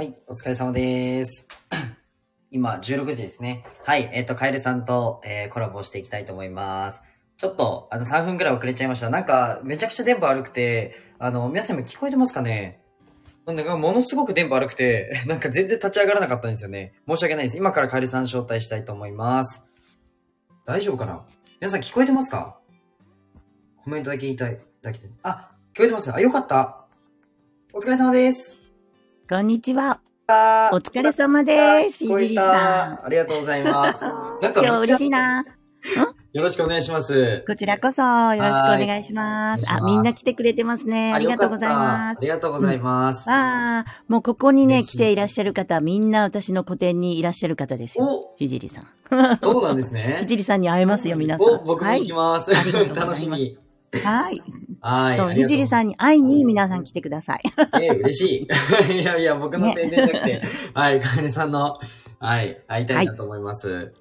はい、お疲れ様です。今、16時ですね。はい、えっ、と、カエルさんと、えーコラボしていきたいと思います。ちょっと、あの、3分くらい遅れちゃいました。なんか、めちゃくちゃ電波悪くて、あの、皆さんも聞こえてますかね？なんか、ものすごく電波悪くて、なんか全然立ち上がらなかったんですよね。申し訳ないです。今からカエルさん招待したいと思います。大丈夫かな？皆さん聞こえてますか？コメントだけ言いたい。だけで。あ、聞こえてますあ、よかった。お疲れ様です。こんにちは。お疲れ様です。いじりさた。ありがとうございます。ん。なんか今日嬉しいな。よろしくお願いします。こちらこそよろしくお願いします。あ、みんな来てくれてますね。ありがとうございますあ。りがとうございます。ああ、もうここにね、来ていらっしゃる方、みんな私の個展にいらっしゃる方ですよ。お、ひじりさん。そうなんですひね。じりさんに会えますよ、皆さん。お、僕もはい行き。ます。楽すしみ。はい。はい。そう、ひじりさんに会いに皆さん来てください。ん。え、嬉しい。いやいや、僕の宣伝じゃなくて、はい、かえねさんの、はい、会いたいなと思います。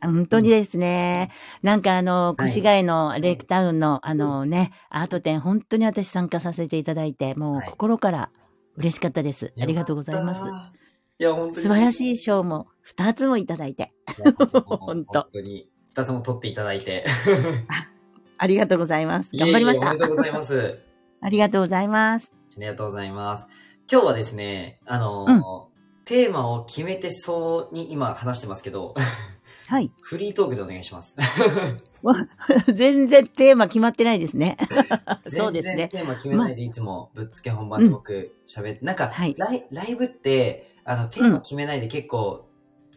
本当にですね。なんかあの、はい越谷のレイクタウンのあのね、アート展、本当に私参加させていただいて、もうはい心から嬉しかったです。ありがとうございます。す。いや、本当に。素晴らしい賞も2つもいただいて。本当に、二つも取っていただいて。ありがとうございます。頑張りました。いえいえおめでとうございます。ありがとうございます。ありがとうございます。今日はですね、あのーテーマを決めてそうに今話してますけど、はい。フリートークでお願いします。全然テーマ決まってないですね。そうですね。テーマ決めないでいつもぶっつけ本番で僕喋って、なんか、はいライライブって、あの、テーマ決めないで結構、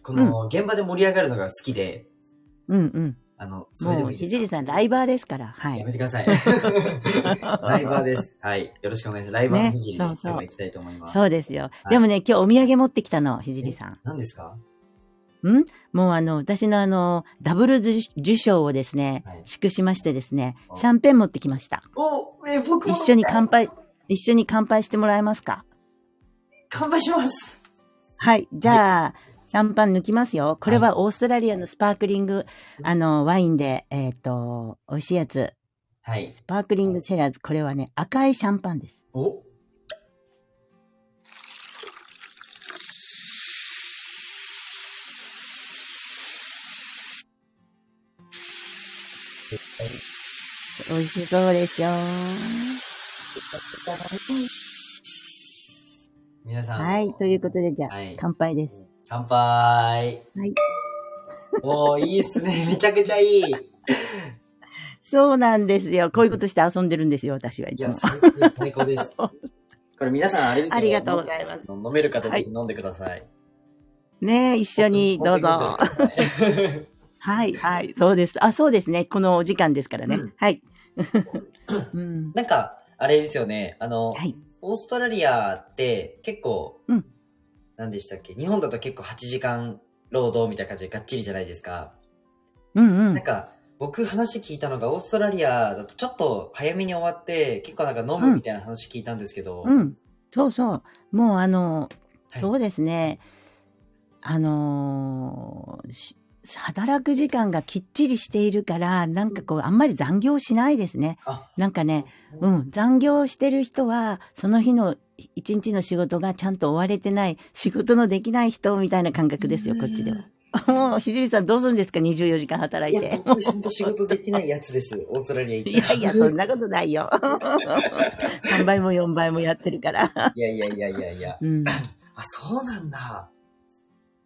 この現場で盛り上がるのが好きで、うんうん。あの、それでもいいですか？ひじりさん、ライバーですから。はい。やめてください。ライバーです。はい。よろしくお願いします。ライバーのねひじりそうそう今日は行きたいと思います。そうですよ。はいでもね、今日お土産持ってきたの、ひじりさん。何ですか？ん？もうあの、私のあの、ダブル受受賞をですね、はい祝しましてですねお、シャンペン持ってきました。おえ、僕も一緒に乾杯、一緒に乾杯してもらえますか？乾杯しますはい。じゃあ、シャンパン抜きますよ。これはオーストラリアのスパークリング、あの、ワインで、えっ、と、美味しいやつ。はい。スパークリングシェラーズ。これはね、赤いシャンパンです。お美味しそうでしょ皆さん。はい。ということで、じゃあ、はい乾杯です。乾杯。はい。おー、いいっすね。めちゃくちゃいい。いそうなんですよ。こういうことして遊んでるんですよ、私はいつや、も。最高です。最高です。これ皆さんあれですよ。ありがとうございます。飲める方ぜひ飲んでください。ねえ、一緒にどうぞ。はい、はい、そうです。あ、そうですね。このお時間ですからね。うんはい。うん。なんか、あれですよね。あの、はい。オーストラリアって結構、うん何でしたっけ？日本だと結構8時間労働みたいな感じでがっちりじゃないですか。うんうんなん。か、僕話聞いたのがオーストラリアだとちょっと早めに終わって結構なんか飲むみたいな話聞いたんですけど。うん。そうそう。もうあの、はいそうですね。あの働く時間がきっちりしているから、なんかこう、あんまり残業しないですね。あ、なんかね、うん、残業してる人は、その日の一日の仕事がちゃんと終われてない、仕事のできない人みたいな感覚ですよ、こっちでは。もう、ひじりさんどうするんですか ?24 時間働いいや、て。僕、ちゃんと仕事できないやつです。オーストラリア行っいたら。やいや、そんなことないよ。3倍も4倍もやってるから。いやいやいやいやいや。うん。あ、そうなんだ。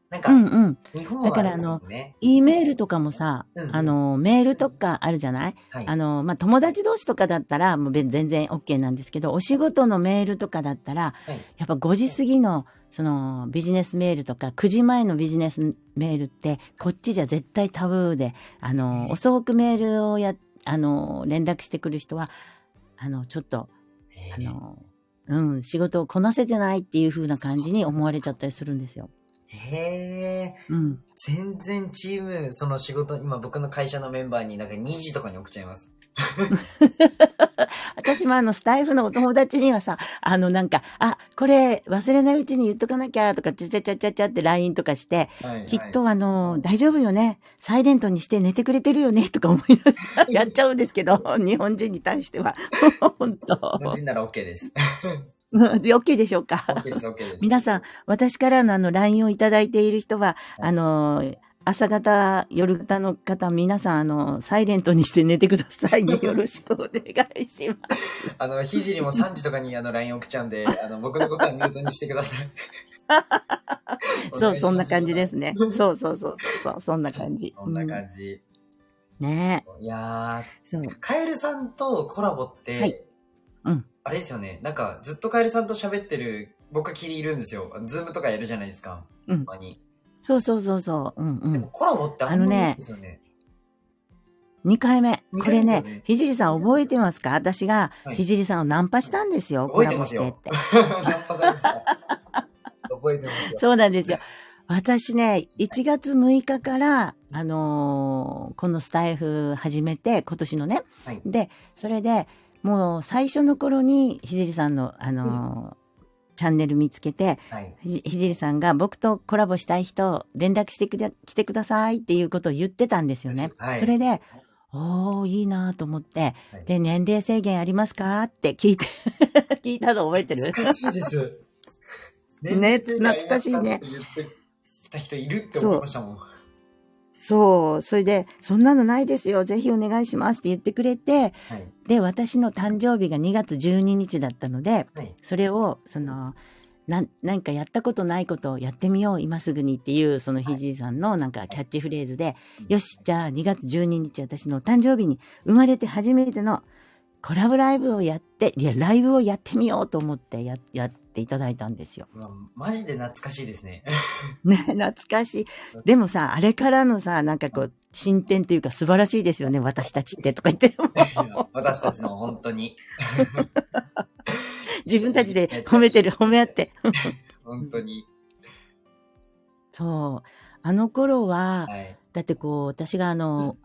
なんうか、んうん。日本はだからあれですよね。E メールとかもさ、うんあの、メールとかあるじゃない？はい。あの、まあ、友達同士とかだったら、もう別全然 OK なんですけど、お仕事のメールとかだったら、はいやっぱ5時過ぎの、その、ビジネスメールとか、9時前のビジネスメールって、こっちじゃ絶対タブーで、あの、遅くメールをや、あの、連絡してくる人は、あの、ちょっと、あの、うん、仕事をこなせてないっていう風な感じに思われちゃったりするんですよ。へえ。うん。全然チーム、その仕事、今僕の会社のメンバーになんか2時とかに送っちゃいます。私もあの、スタイフのお友達にはさ、あの、なんか、あ、これ忘れないうちに言っとかなきゃとか、ちゃちゃちゃちゃちゃって LINE とかして、はいきっとあの、大丈夫よね。サイレントにして寝てくれてるよね。とか思いながら やっちゃうんですけど、日本人に対しては。本当。日本人なら OK です。うん OK でしょうか？OK です、OK です。皆さん、私からのあの LINE をいただいている人は、あの、朝方、夜方の方、皆さん、あの、サイレントにして寝てくださいね。よろしくお願いします。あの、ひじりも3時とかにあの LINE 送っちゃうんで、あの、僕のことはミュートにしてください。そう、そんな感じす。ですね。そうそうそうそうそう、そんな感じ。こんな感じ。うんねいやそう。ー、カエルさんとコラボって、はいうんあれですよね、なんかずっとカエルさんと喋ってる、僕は気に入るんですよ。 Zoom とかやるじゃないですか。うんたまに。そうそうそうそう。うんうんでも。コラボってあんまりないですよね。2回目。二これねね、ひじりさん覚えてますか？私がはいひじりさんをナンパしたんですよ。覚えてますよコラボしてって。覚えてますよ。そうなんですよ。私ね、1月6日から、あのーこのスタイフ始めて、今年のね。はいで、それで、もう最初の頃に、ひじりさんの、あのーチャンネル見つけて、はい。ひじりさんが僕とコラボしたい人、連絡してくだ来てくださいっていうことを言ってたんですよね。はいそれで、おー、いいなと思って、はいで、年齢制限ありますか？って聞いて、聞いたの覚えてる？懐かしいです。ね懐かしいね言ってた人いるって思いましたもん。そう。それで、そんなのないですよ。ぜひお願いしますって言ってくれて、はい。で、私の誕生日が2月12日だったので、はい。それを、その、なん、なんかやったことないことをやってみよう、今すぐにっていう、そのひじりさんのなんかキャッチフレーズで、よし、じゃあ2月12日私の誕生日に生まれて初めてのコラボライブをやって、いや、ライブをやってみようと思ってや、やっていただいたんですよ。マジで懐かしいですね。ね、懐かしい。でもさ、あれからのさ、なんかこう、進展というか素晴らしいですよね、私たちってとか言って。私たちの本当に。自分たちで褒めてる、褒め合って。本当に。そう。あの頃は、はい。だってこう、私があの、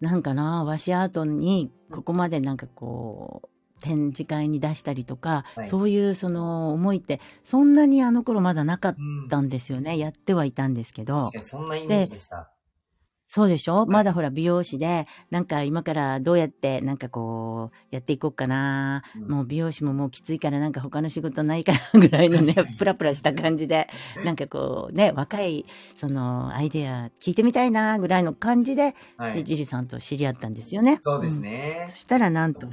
なんかな、和紙アートに、ここまでなんかこう、展示会に出したりとか、はいそういうその思いって、そんなにあの頃まだなかっうんたんですよね。やってはいたんですけど。確かにそんなイメージでした。そうでしょ？まだほら美容師で、なんか今からどうやってなんかこうやっていこうかな。うんもう美容師ももうきついからなんか他の仕事ないから ぐらいのね、プラプラした感じで、なんかこうね、若いそのアイデア聞いてみたいなぐらいの感じで、はい。ひじりさんと知り合ったんですよね。そうですんねそ。したらなんと、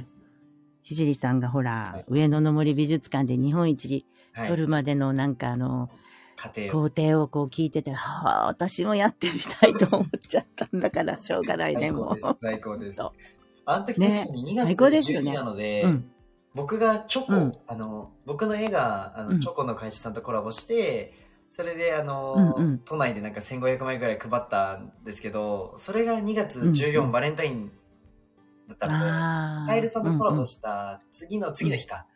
ひじりさんがほら、はい上野の森美術館で日本一はい。取るまでのなんかあの、家庭を。工程をこう聞いてたら、はあ、私もやってみたいと思っちゃったんだから、しょうがないね、もう最高です。。あの時ね確かに2最高月ですよね12なので、うん。僕がチョコ、うんあの、僕の絵が、あの、うんチョコの会社さんとコラボして、それで、あの、うんうん都内でなんか1500枚ぐらい配ったんですけど、それが2月うん14、うんバレンタインだった。カエルさんとコラボした次の次の日か、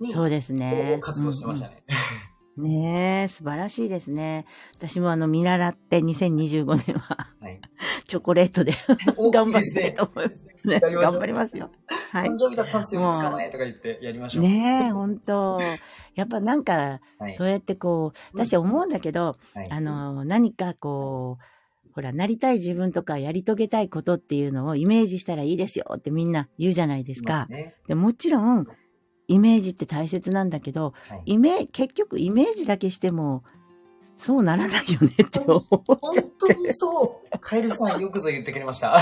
に、そうですね。活動してましたね。ねえ、素晴らしいですね。私もあの、見習って2025年ははい。チョコレートでお頑張りいいですねたいと思いますね。頑張りますよ。はい誕。生日だったんですよ、もう2日前とか言ってやりましょう。ねえ、本当やっぱなんか、はい。そうやってこう、私思うんだけど、はいあの、何かこう、ほら、なりたい自分とかやり遂げたいことっていうのをイメージしたらいいですよってみんな言うじゃないですか。ねでもちろん、イメージって大切なんだけど、はい。イメ結局イメージだけしても、そうならないよねって思っ本ちゃう。当にそう。カエルさんよくぞ言ってくれました。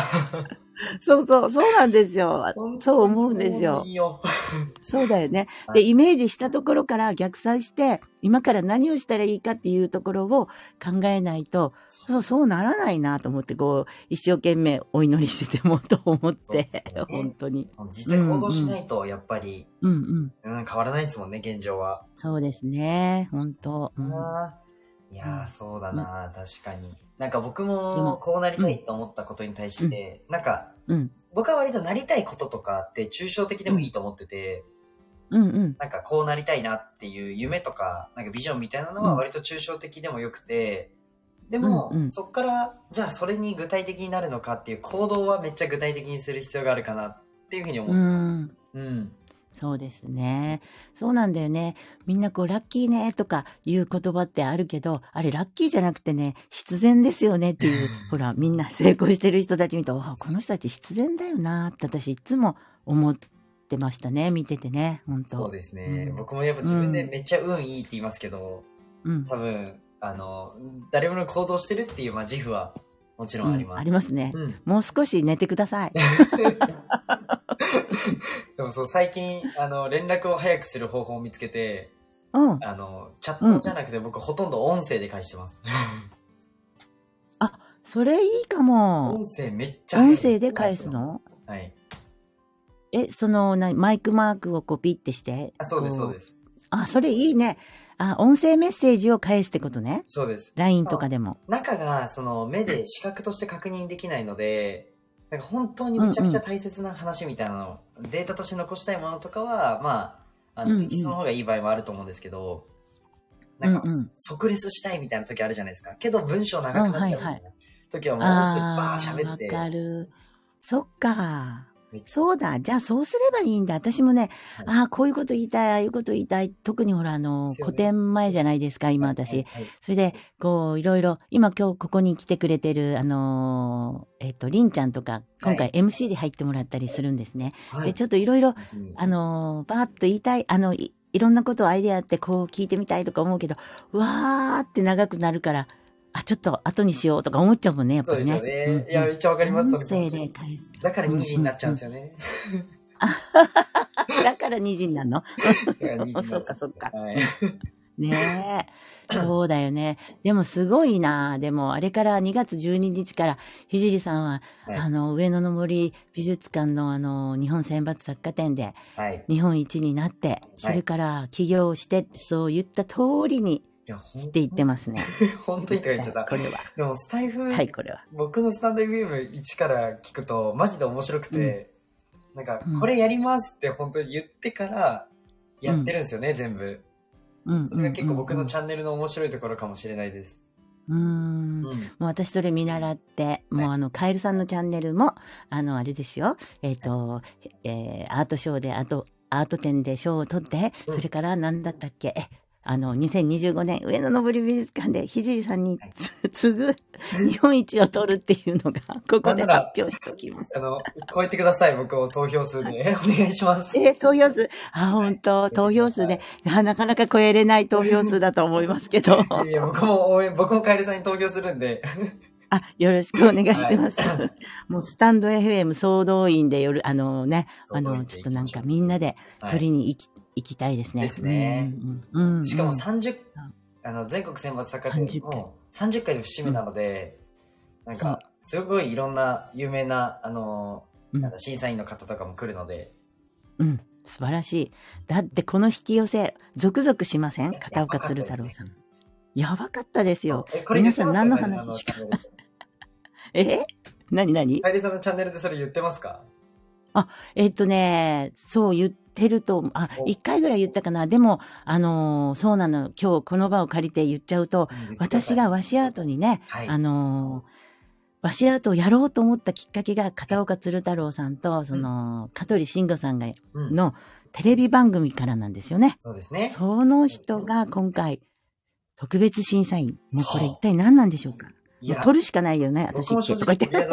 そうそう、そうなんですよ。そう思うんですよそういいよ。そうだよね。で、はいイメージしたところから逆算して、今から何をしたらいいかっていうところを考えないと、そう、そうならないなと思って、こう、一生懸命お祈りしててもと思って、よね本当に。実際行動しないと、やっぱり、うんうん。うん、変わらないですもんね、現状は。そうですね。本当。うんいやそうだな、確かに。なんか僕でももこうなりたいと思ったことに対して、なんか、うん。僕は割となりたいこととかって抽象的でもいいと思ってて、うんうん。なんかこうなりたいなっていう夢とか、なんかビジョンみたいなのは割と抽象的でもよくて、でも、うんうんそっから、じゃあそれに具体的になるのかっていう行動はめっちゃ具体的にする必要があるかなっっていうふうに思うってます。ん。うん。そうですね。そうなんだよね。みんなこう、ラッキーねとかいう言葉ってあるけど、あれラッキーじゃなくてね、必然ですよねっていう、ほら、みんな成功してる人たち見ると、あこの人たち必然だよなって私いつも思ってましたね。見ててね。本当そうですね。うん僕もやっぱ自分でめっちゃ運いいって言いますけど、うん。多分、あの、誰も行動してるっていう、まあ、自負はもちろんあります。うんありますね。うん。もう少し寝てください。でもそう、最近、あの、連絡を早くする方法を見つけて、うん。あの、チャットじゃなくて僕ほとんど音声で返してます。それいいかも音。声めっちゃ音声で返すの？はい。え、その、なマイクマークをこうピッてして。あ、そうです、こそうです。あ、それいいね。あ、音声メッセージを返すってことね。そうです。LINE とかでも。中が、その、目で視覚として確認できないので、なんか本当にめちゃくちゃ大切な話みたいなの、データとして残したいものとかは、まあ、あの、うんうん。テキストの方がいい場合もあると思うんですけど、なんか、うんうん。即レスしたいみたいな時あるじゃないですか。けど文章長くなっちゃうみたいな時はもうバあー喋って、ーわかる。そっかそうだ。じゃあそうすればいいんだ。私もね、はいああ、こういうこと言いたい、ああいうこと言いたい。特にほら、あの、ね古典前じゃないですか、今私。それで、こう、いろいろ、今今日ここに来てくれてる、あのーえっ、と、りんちゃんとか、今回 MC で入ってもらったりするんですね。はいで、ちょっといろいろ、あのーバーッと言いたい、あの、いいろんなことをアイデアあって、こう聞いてみたいとか思うけど、うわーって長くなるから、あ、ちょっと後にしようとか思っちゃうもんね、やっぱりね。そうですよね。うんいや、めっちゃわかります。音それ声で返す。だから2時になっちゃうんですよね。だから2時になるの？だから2時になっちゃそっかそっかはい。ねえ。そうだよね。でもすごいな。でも、あれから2月12日から、ひじりさんは、はいあの、上野の森美術館のあの、日本選抜作家展ではい。日本一になって、それから起業してそう言った通りにしていってますね。本当にとか言っちゃった。これは。でも、スタイフ、はい、これは。僕のスタンド FM1 から聞くと、マジで面白くて、なんかうん、これやりますって本当に言ってから、やってるんですよね、全部。うん。それが結構僕のチチャンネルの面白いところかもしれないです。うん。うん。もう私それ見習って、もうあの、カエルさんのチャンネルも、あの、あれですよ。えっ、と、えーアートショーで、あと、アート展で賞を取って、うんそれから何だったっけ、えあの、2025年、上野の森美術館で、ひじりさんに次ぐ日本一を取るっていうのが、ここで発表しときます。あの、超えてください、僕を投票数で。お願いします。えー投票数、あ、本当投票数で、あなかなか超えれない投票数だと思いますけど。いや僕も応援、僕もカエルさんに投票するんで。あ、よろしくお願いします。もうスタンド FM 総動員でよる、あのね、あの、ちょっとなんかみんなではい取りに行き、行きたいですね。ですね。うんうんうん。しかもうん。30、あの、全国選抜作家展30回も30回。で節目なので、なんか、すごいいろんな有名な、あの、審査員の方とかも来るので、うん、素晴らしい。だってこの引き寄せ、ゾクゾクしません？や片岡鶴太郎さん。やばかったですよ。え、これ皆さん何の話？しか え？何何？カエルさんのチャンネルでそれ言ってますか？えっとね、そう言ってると、あ、お一回ぐらい言ったかな。でも、あのーそうなの。今日この場を借りて言っちゃうと、私が、和紙アートにね、はいあのー和紙アートをやろうと思ったきっかけが片岡鶴太郎さんと、その、香取慎吾さんが、うん、のテレビ番組からなんですよね。そうですね。その人が今回、特別審査員。もうこれ一体何なんでしょうかいや、取るしかないよね、私とか言って。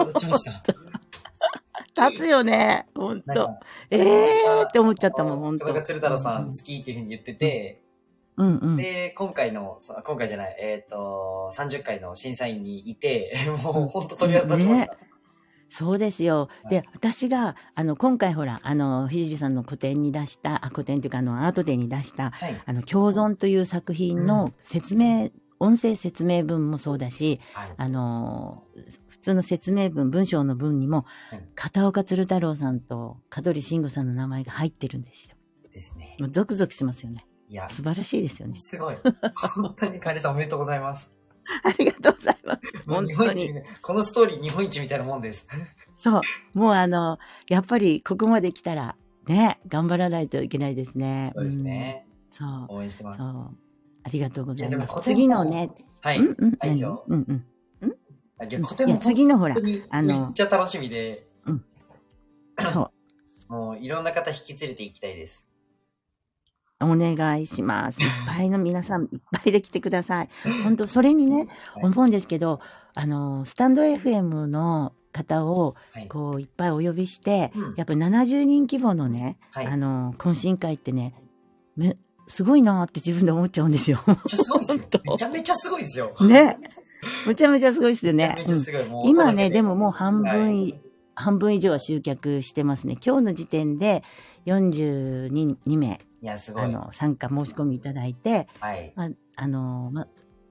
立つよね。ほんと。なんか、えーって思っちゃったもん、ほんと。片岡鶴太郎さうん好きっていうふうに言ってて、うんうん。で、今回の、さ今回じゃない、えっ、と、30回の審査員にいて、もう本当鳥肌立ちました。そうですよ。で、私が、あの、今回ほら、あの、ひじりさんの個展に出した、あ、個展というか、あの、アート展に出した、はい。あの、共存という作品の説明、音声説明文もそうだし、はい。あの、普通の説明文、文章の文にもはい、片岡鶴太郎さんと香取慎吾さんの名前が入ってるんですよ。ですね。もうゾクゾクしますよね。いや、素晴らしいですよね。すごい。本当にカエルさんおめでとうございます。ありがとうございます。もう本当に。日本一このストーリー日本一みたいなもんです。そう。もうあの、やっぱりここまで来たら、ね、頑張らないといけないですね。そうですね。うん。そう。応援してます。そう。ありがとうございます。次のね、はい。うんうん、うんうん。あいや、も次のほらあのめっちゃ楽しみで、そう。もういろんな方引き連れて行きたいです。お願いします。いっぱいの皆さん、いっぱいで来てください。本当それにね、はい思うんですけど、あの、スタンド FM の方を、はい。こう、いっぱいお呼びして、うんやっぱり70人規模のね、はい。あの、懇親会ってね、め、すごいなって自分で思っちゃうんですよ。めっちゃすごいですよ。めちゃめちゃすごいですよ。ね。むちゃむちゃすごいですよめちゃね。うんめちゃすごい。もう今ね、でももう半分、はい半分以上は集客してますね。今日の時点で42 2名、いや、すごい。あの、参加申し込みいただいて、はい。まあ、あの、まあ、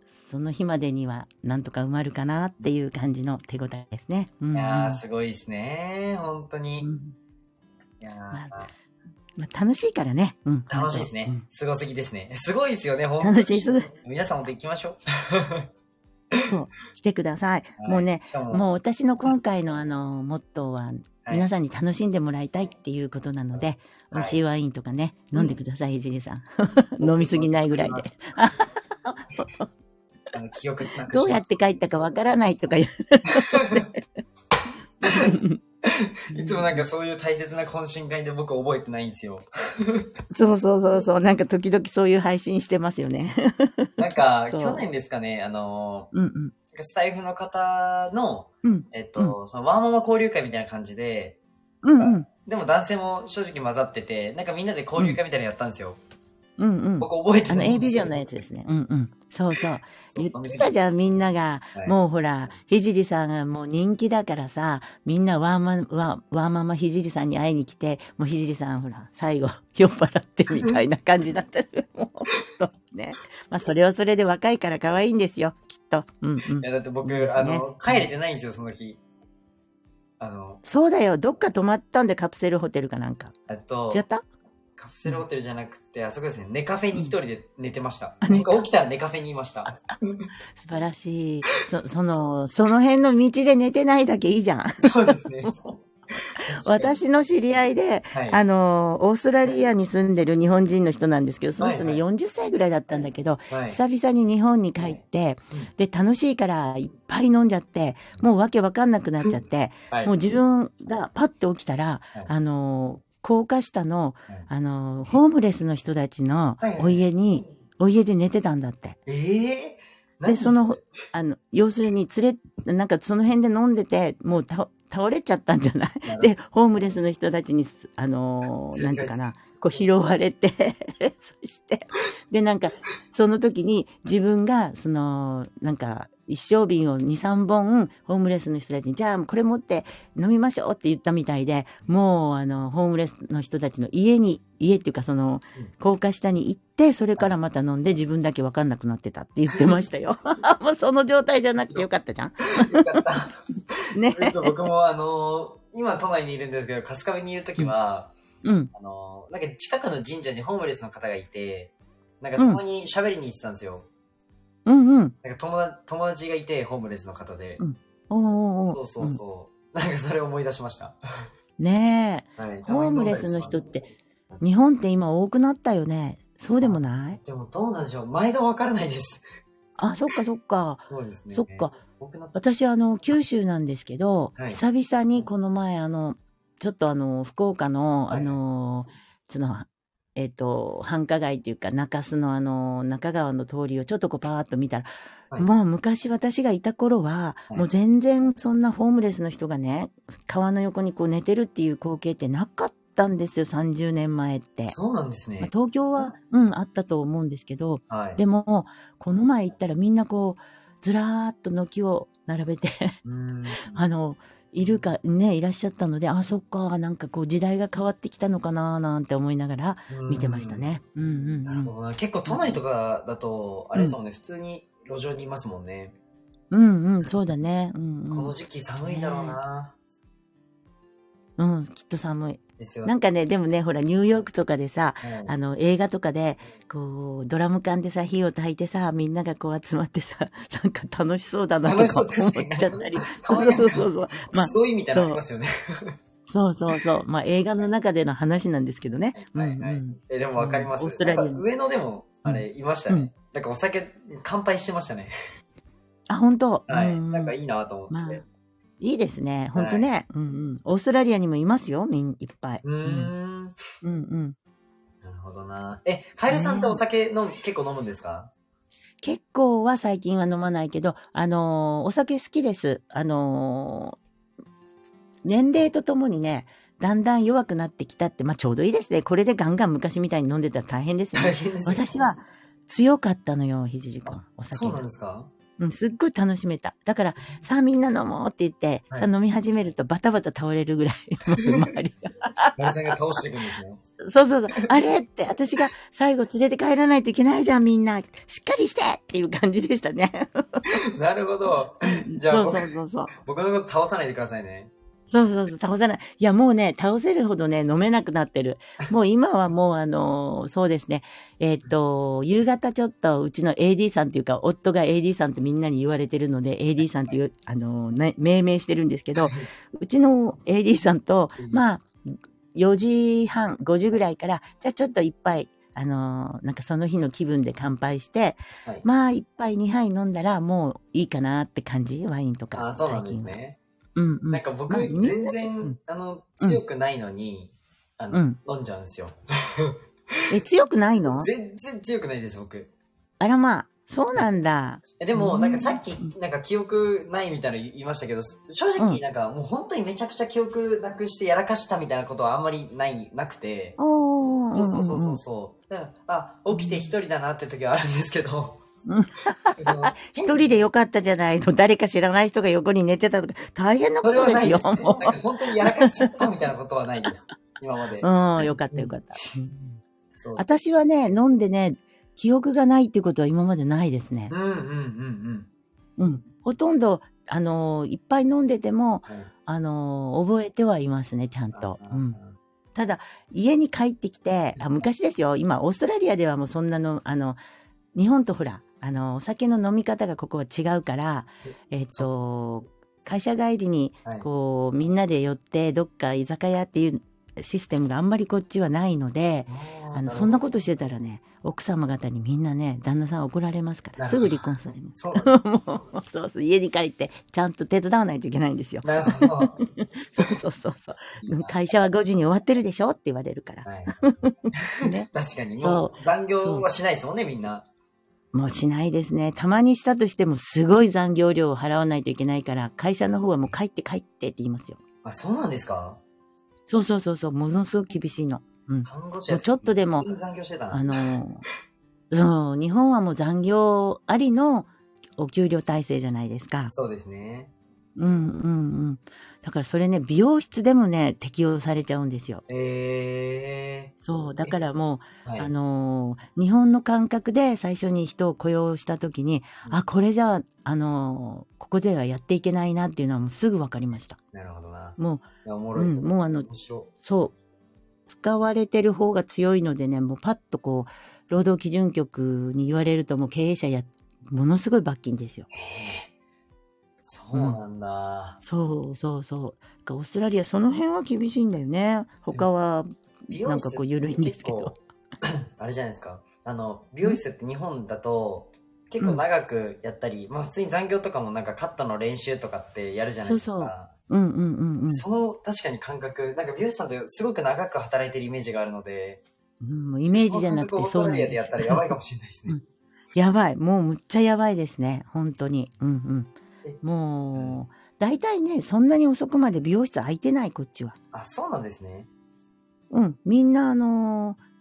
その日までにはなんとか埋まるかなっていう感じの手応えですね。うんいやー、すごいですね。本当に。うんいやーままあ、楽しいからね。うん、楽しいですね。すごすぎですね。すごいですよね、うん本当に。楽しい、すぐ、皆さんも行きましょう。そう、来てください。はいもうね、も、もう私の今回のあの、モットーは、はい皆さんに楽しんでもらいたいっていうことなので、はい美味しいワインとかね、うん飲んでください、ひじりさん。飲みすぎないぐらいで。どうやしって帰ったかわからないとか言う。いつもなんかそういう大切な懇親会で僕覚えてないんですよ。そうそうそうそう。なんか時々そういう配信してますよね。なんか、去年ですかね、あのうんうん。ー、スタイフの方の、うんえっと、そのワーママ交流会みたいな感じで、うんうん。でも男性も正直混ざってて、なんかみんなで交流会みたいなのやったんですよ。うんうん。僕覚えてあの、A。ビジョンのやつですね。うんうん。そうそう。言ってたじゃん、みんなが。はいもうほら、ひじりさんがもう人気だからさ、みんなワーマ、ワーワーママひじりさんに会いに来て、もうひじりさんほら、最後、酔っ払ってみたいな感じだった。もうね。まあ、それはそれで若いから可愛いんですよ、きっと。うんうんい。や、だって僕、あの、帰れてないんですよ、その日。あの、そうだよ、どっか泊まったんでカプセルホテルかなんか。えっと違、った？カプセルホテルじゃなくて、あそこですね、ネカフェに一人で寝てました。あ寝僕起きたらネカフェにいました。素晴らしい。そ、その、その辺の道で寝てないだけいいじゃん。そうですね。私の知り合いで、はい、あの、オーストラリアに住んでる日本人の人なんですけど、その人ね、はい40歳ぐらいだったんだけど、はい、久々に日本に帰ってうん、で、楽しいからいっぱい飲んじゃって、もうわけわかんなくなっちゃって、はい。もう自分がパッて起きたらはい、あの、高架下のはい、あの、ホームレスの人たちのお家に、お家で寝てたんだって。ええー、で、その、あの、要するに連れ、なんかその辺で飲んでて、もう倒倒れちゃったんじゃない？何で、ホームレスの人たちにす、あのーなんていうかな、こう拾われて、そして、で、なんか、その時に自分が、その、なんか、一升瓶を2、3本、ホームレスの人たちに、じゃあ、これ持って飲みましょうって言ったみたいで、もう、あの、ホームレスの人たちの家に、家っていうか、そのうん、高架下に行って、それからまた飲んで、自分だけわかんなくなってたって言ってましたよ。もうその状態じゃなくてよかったじゃん。よかった。ね。僕もあのー今都内にいるんですけど、春日部にいるときは、うん。あのーなんか近くの神社にホームレスの方がいて、なんかたまに喋りに行ってたんですよ。うんうん。なんか友達友達がいて、ホームレスの方で。うんおーおーそうそうそう。なんかそれ思い出しました。ねえ。はい、ホームレスの人って、日本って今多くなったよね。そうでもない？でもどうなんでしょう前がわからないです。あ、そっかそっか。そうですね。そっか。私あの、九州なんですけど、はい久々にこの前あの、ちょっとあの、福岡の、はいあの、その、えっ、と、繁華街っていうか、中洲のあの、中川の通りをちょっとこうパーッと見たら、はいもう昔私がいた頃は、はいもう全然そんなホームレスの人がね、川の横にこう寝てるっていう光景ってなかったんですよ、30年前って。そうなんですまあね。東京は、うん、あったと思うんですけど、はい。でも、この前行ったらみんなこう、ずらーっと軒を並べて。あの、いるか、ね、いらっしゃったので、あ、そっか、なんかこう時代が変わってきたのかな、なんて思いながら見てましたね。うんうんうん。なるほどな。結構都内とかだと、あれですもんね、普通に路上にいますもんね。うんうん、そうだね。うんうんこの。時期寒いだろうな。うん、きっと寒い。なんかね、でもね、ほら、ニューヨークとかでさ、はいあの、映画とかで、こう、ドラム缶でさ、火を焚いてさ、みんながこう集まってさ、なんか楽しそうだなとか思っちゃったり。そうそうそうそう。まあ、集いみたいなのありますよね。そうそうそう。まあ、映画の中での話なんですけどね。はいはいうんうんえ、でもわかります。オーストラリア上野でも、あれ、いましたねうん。なんかお酒、乾杯してましたね。あ、本当はい。うんうんなんかいいなと思って。まあいいですね。ほんとね。うんうん。オーストラリアにもいますよ。みん、いっぱい。うーん。うんうん。なるほどな。え、カエルさんってお酒飲む、結構飲むんですか？結構は最近は飲まないけど、あのーお酒好きです。あのー年齢とともにね、だんだん弱くなってきたって、まあちょうどいいですね。これでガンガン昔みたいに飲んでたら大変ですよね。大変ですよ私は強かったのよ、ひじりくん。お酒がそうなん。ですか？うん、すっごい楽しめた。だから、さあみんな飲もうって言って、はいさあ飲み始めるとバタバタ倒れるぐらい、周りが。カエルさんが倒していくんですね。そうそうそう。あれって、私が最後連れて帰らないといけないじゃん、みんな。しっかりしてっていう感じでしたね。なるほど。じゃあそうそうそうそう。僕のこと倒さないでくださいね。そうそうそう、倒さない。いや、もうね、倒せるほどね、飲めなくなってる。もう今はもう、あのーそうですね。えっ、と、夕方ちょっと、うちの AD さんっていうか、夫が AD さんとみんなに言われてるので、AD さんっていう、あのーね、命名してるんですけど、うちの AD さんと、まあ、4時半、5時ぐらいから、じゃあちょっと一杯、あのーなんかその日の気分で乾杯して、はい。まあ一杯二杯飲んだらもういいかなって感じワインとか。あ、そうなんです最近は。ね。うんうん。なんか僕、全う然ん、あの、強くないのに、あの、うん飲んじゃうんですよ。え、強くないの？全然強くないです、僕。あらまあ、そうなんだ。えでも、うんなんかさっき、なんか記憶ないみたいなの言いましたけど、正直、なんかもう本当にめちゃくちゃ記憶なくしてやらかしたみたいなことはあんまりない、なくて。そうそうそうそううあ、起きて一人だなって時はあるんですけど。一人でよかったじゃないの。誰か知らない人が横に寝てたとか、大変なことですよ。すね。もなんか本当にやらかしちゃったみたいなことはないです。今まで。う。うん、よかったよかった。うん。私はね、飲んでね、記憶がないっていうことは今までないですねう。んうんうんうん。うん。ほとんど、あのーいっぱい飲んでても、はいあのー覚えてはいますね、ちゃんと。あうん。ただ、家に帰ってきて、あ昔ですよ、今、オーストラリアではもうそんなの、あの、日本とほら、あの、お酒の飲み方がここは違うから、えっ、と、会社帰りに、はいこう、みんなで寄って、どっか居酒屋っていうシステムがあんまりこっちはないので、あの、そんなことしてたらね、奥様方にみんなね、旦那さん怒られますから、すぐ離婚されます。そう もう、そうそう、家に帰って、ちゃんと手伝わないといけないんですよ。なるほど。そうそうそうそう。会社は5時に終わってるでしょって言われるから。はい。ね。確かに、もそう残業はしないですもんね、みんな。もうしないですね。たまにしたとしてもすごい残業料を払わないといけないから、会社の方はもう帰って帰ってって言いますよ。あ、そうなんですか？そうそうそうそう、ものすごく厳しいの。うん。看護師はもうちょっとでも残業してたな。あのーそう、日本はもう残業ありのお給料体制じゃないですか。そうですね。うんうんうん。だからそれね、美容室でもね、適用されちゃうんですよ。えそう、だからもう、ー。はい。あのー日本の感覚で最初に人を雇用したときに、うんあ、これじゃあ、あのーここではやっていけないなっていうのはもうすぐ分かりました。なるほどな。もいや、おもう、ん、もうあの、そう、使われてる方が強いのでね、もうパッとこう、労働基準局に言われるともう経営者や、ものすごい罰金ですよ。い。えーそうなんだ。そうそうそう。オーストラリアその辺は厳しいんだよね。他は、なんかこう緩いんですけど。あれじゃないですか。あの、美容室って日本だと、結構長くやったり、まあ普通に残業とかもなんかカットの練習とかってやるじゃないですか。そううんうんうんうん。その確かに感覚、なんか美容師さんってすごく長く働いてるイメージがあるので、うんもうイメージじゃなくてそそうなんの感覚をオーストラリアでやったらやばいかもしれないですね。やばい。もうむっちゃやばいですね。本当に。うんえうん。もう、大体ね、そんなに遅くまで美容室空いてない、こっちは。あ、そうなんですね。うん。みんな、あのー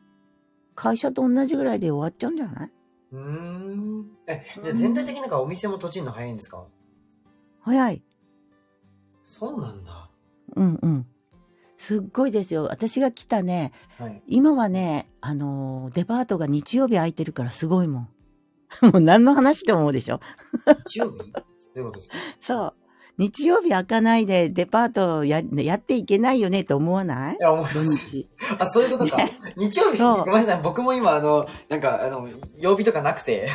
会社と同じぐらいで終わっちゃうんじゃない？うーん。え、じゃあ全体的になんかお店も閉じるの早いんですか？早い。そうなんだ。うんうん。すっごいですよ。私が来たね、はい。今はね、あのーデパートが日曜日空いてるからすごいもん。もう何の話って思うでしょ？日曜日？どういうことですか？そう。日曜日開かないでデパートややっていけないよねって思わない？いや、思いま土す。日。あ、そういうことか。日曜日、ごめんなさい。僕も今、あの、なんか、あの、曜日とかなくて。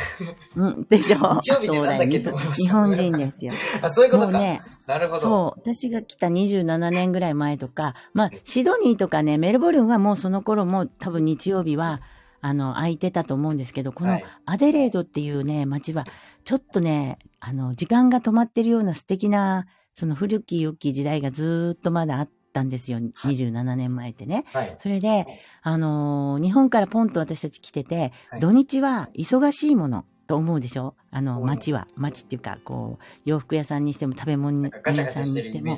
うん、でしょ 日曜日ってなんだっけ？思いました日本人ですよ。あ、そういうことか。ね、なるほど。そう、私が来た27年ぐらい前とか、まあ、シドニーとかね、メルボルンはもうその頃も多分日曜日は、あの、空いてたと思うんですけど、このはいアデレードっていうね、街は、ちょっとね、あの、時間が止まってるような素敵なその古き良き時代がずーっとまだあったんですよ。27年前ってね。はい。それで、あのー日本からポンと私たち来てて、はい土日は忙しいものと思うでしょ？あの、街は。街っていうか、こう、洋服屋さんにしても食べ物屋さんにしても。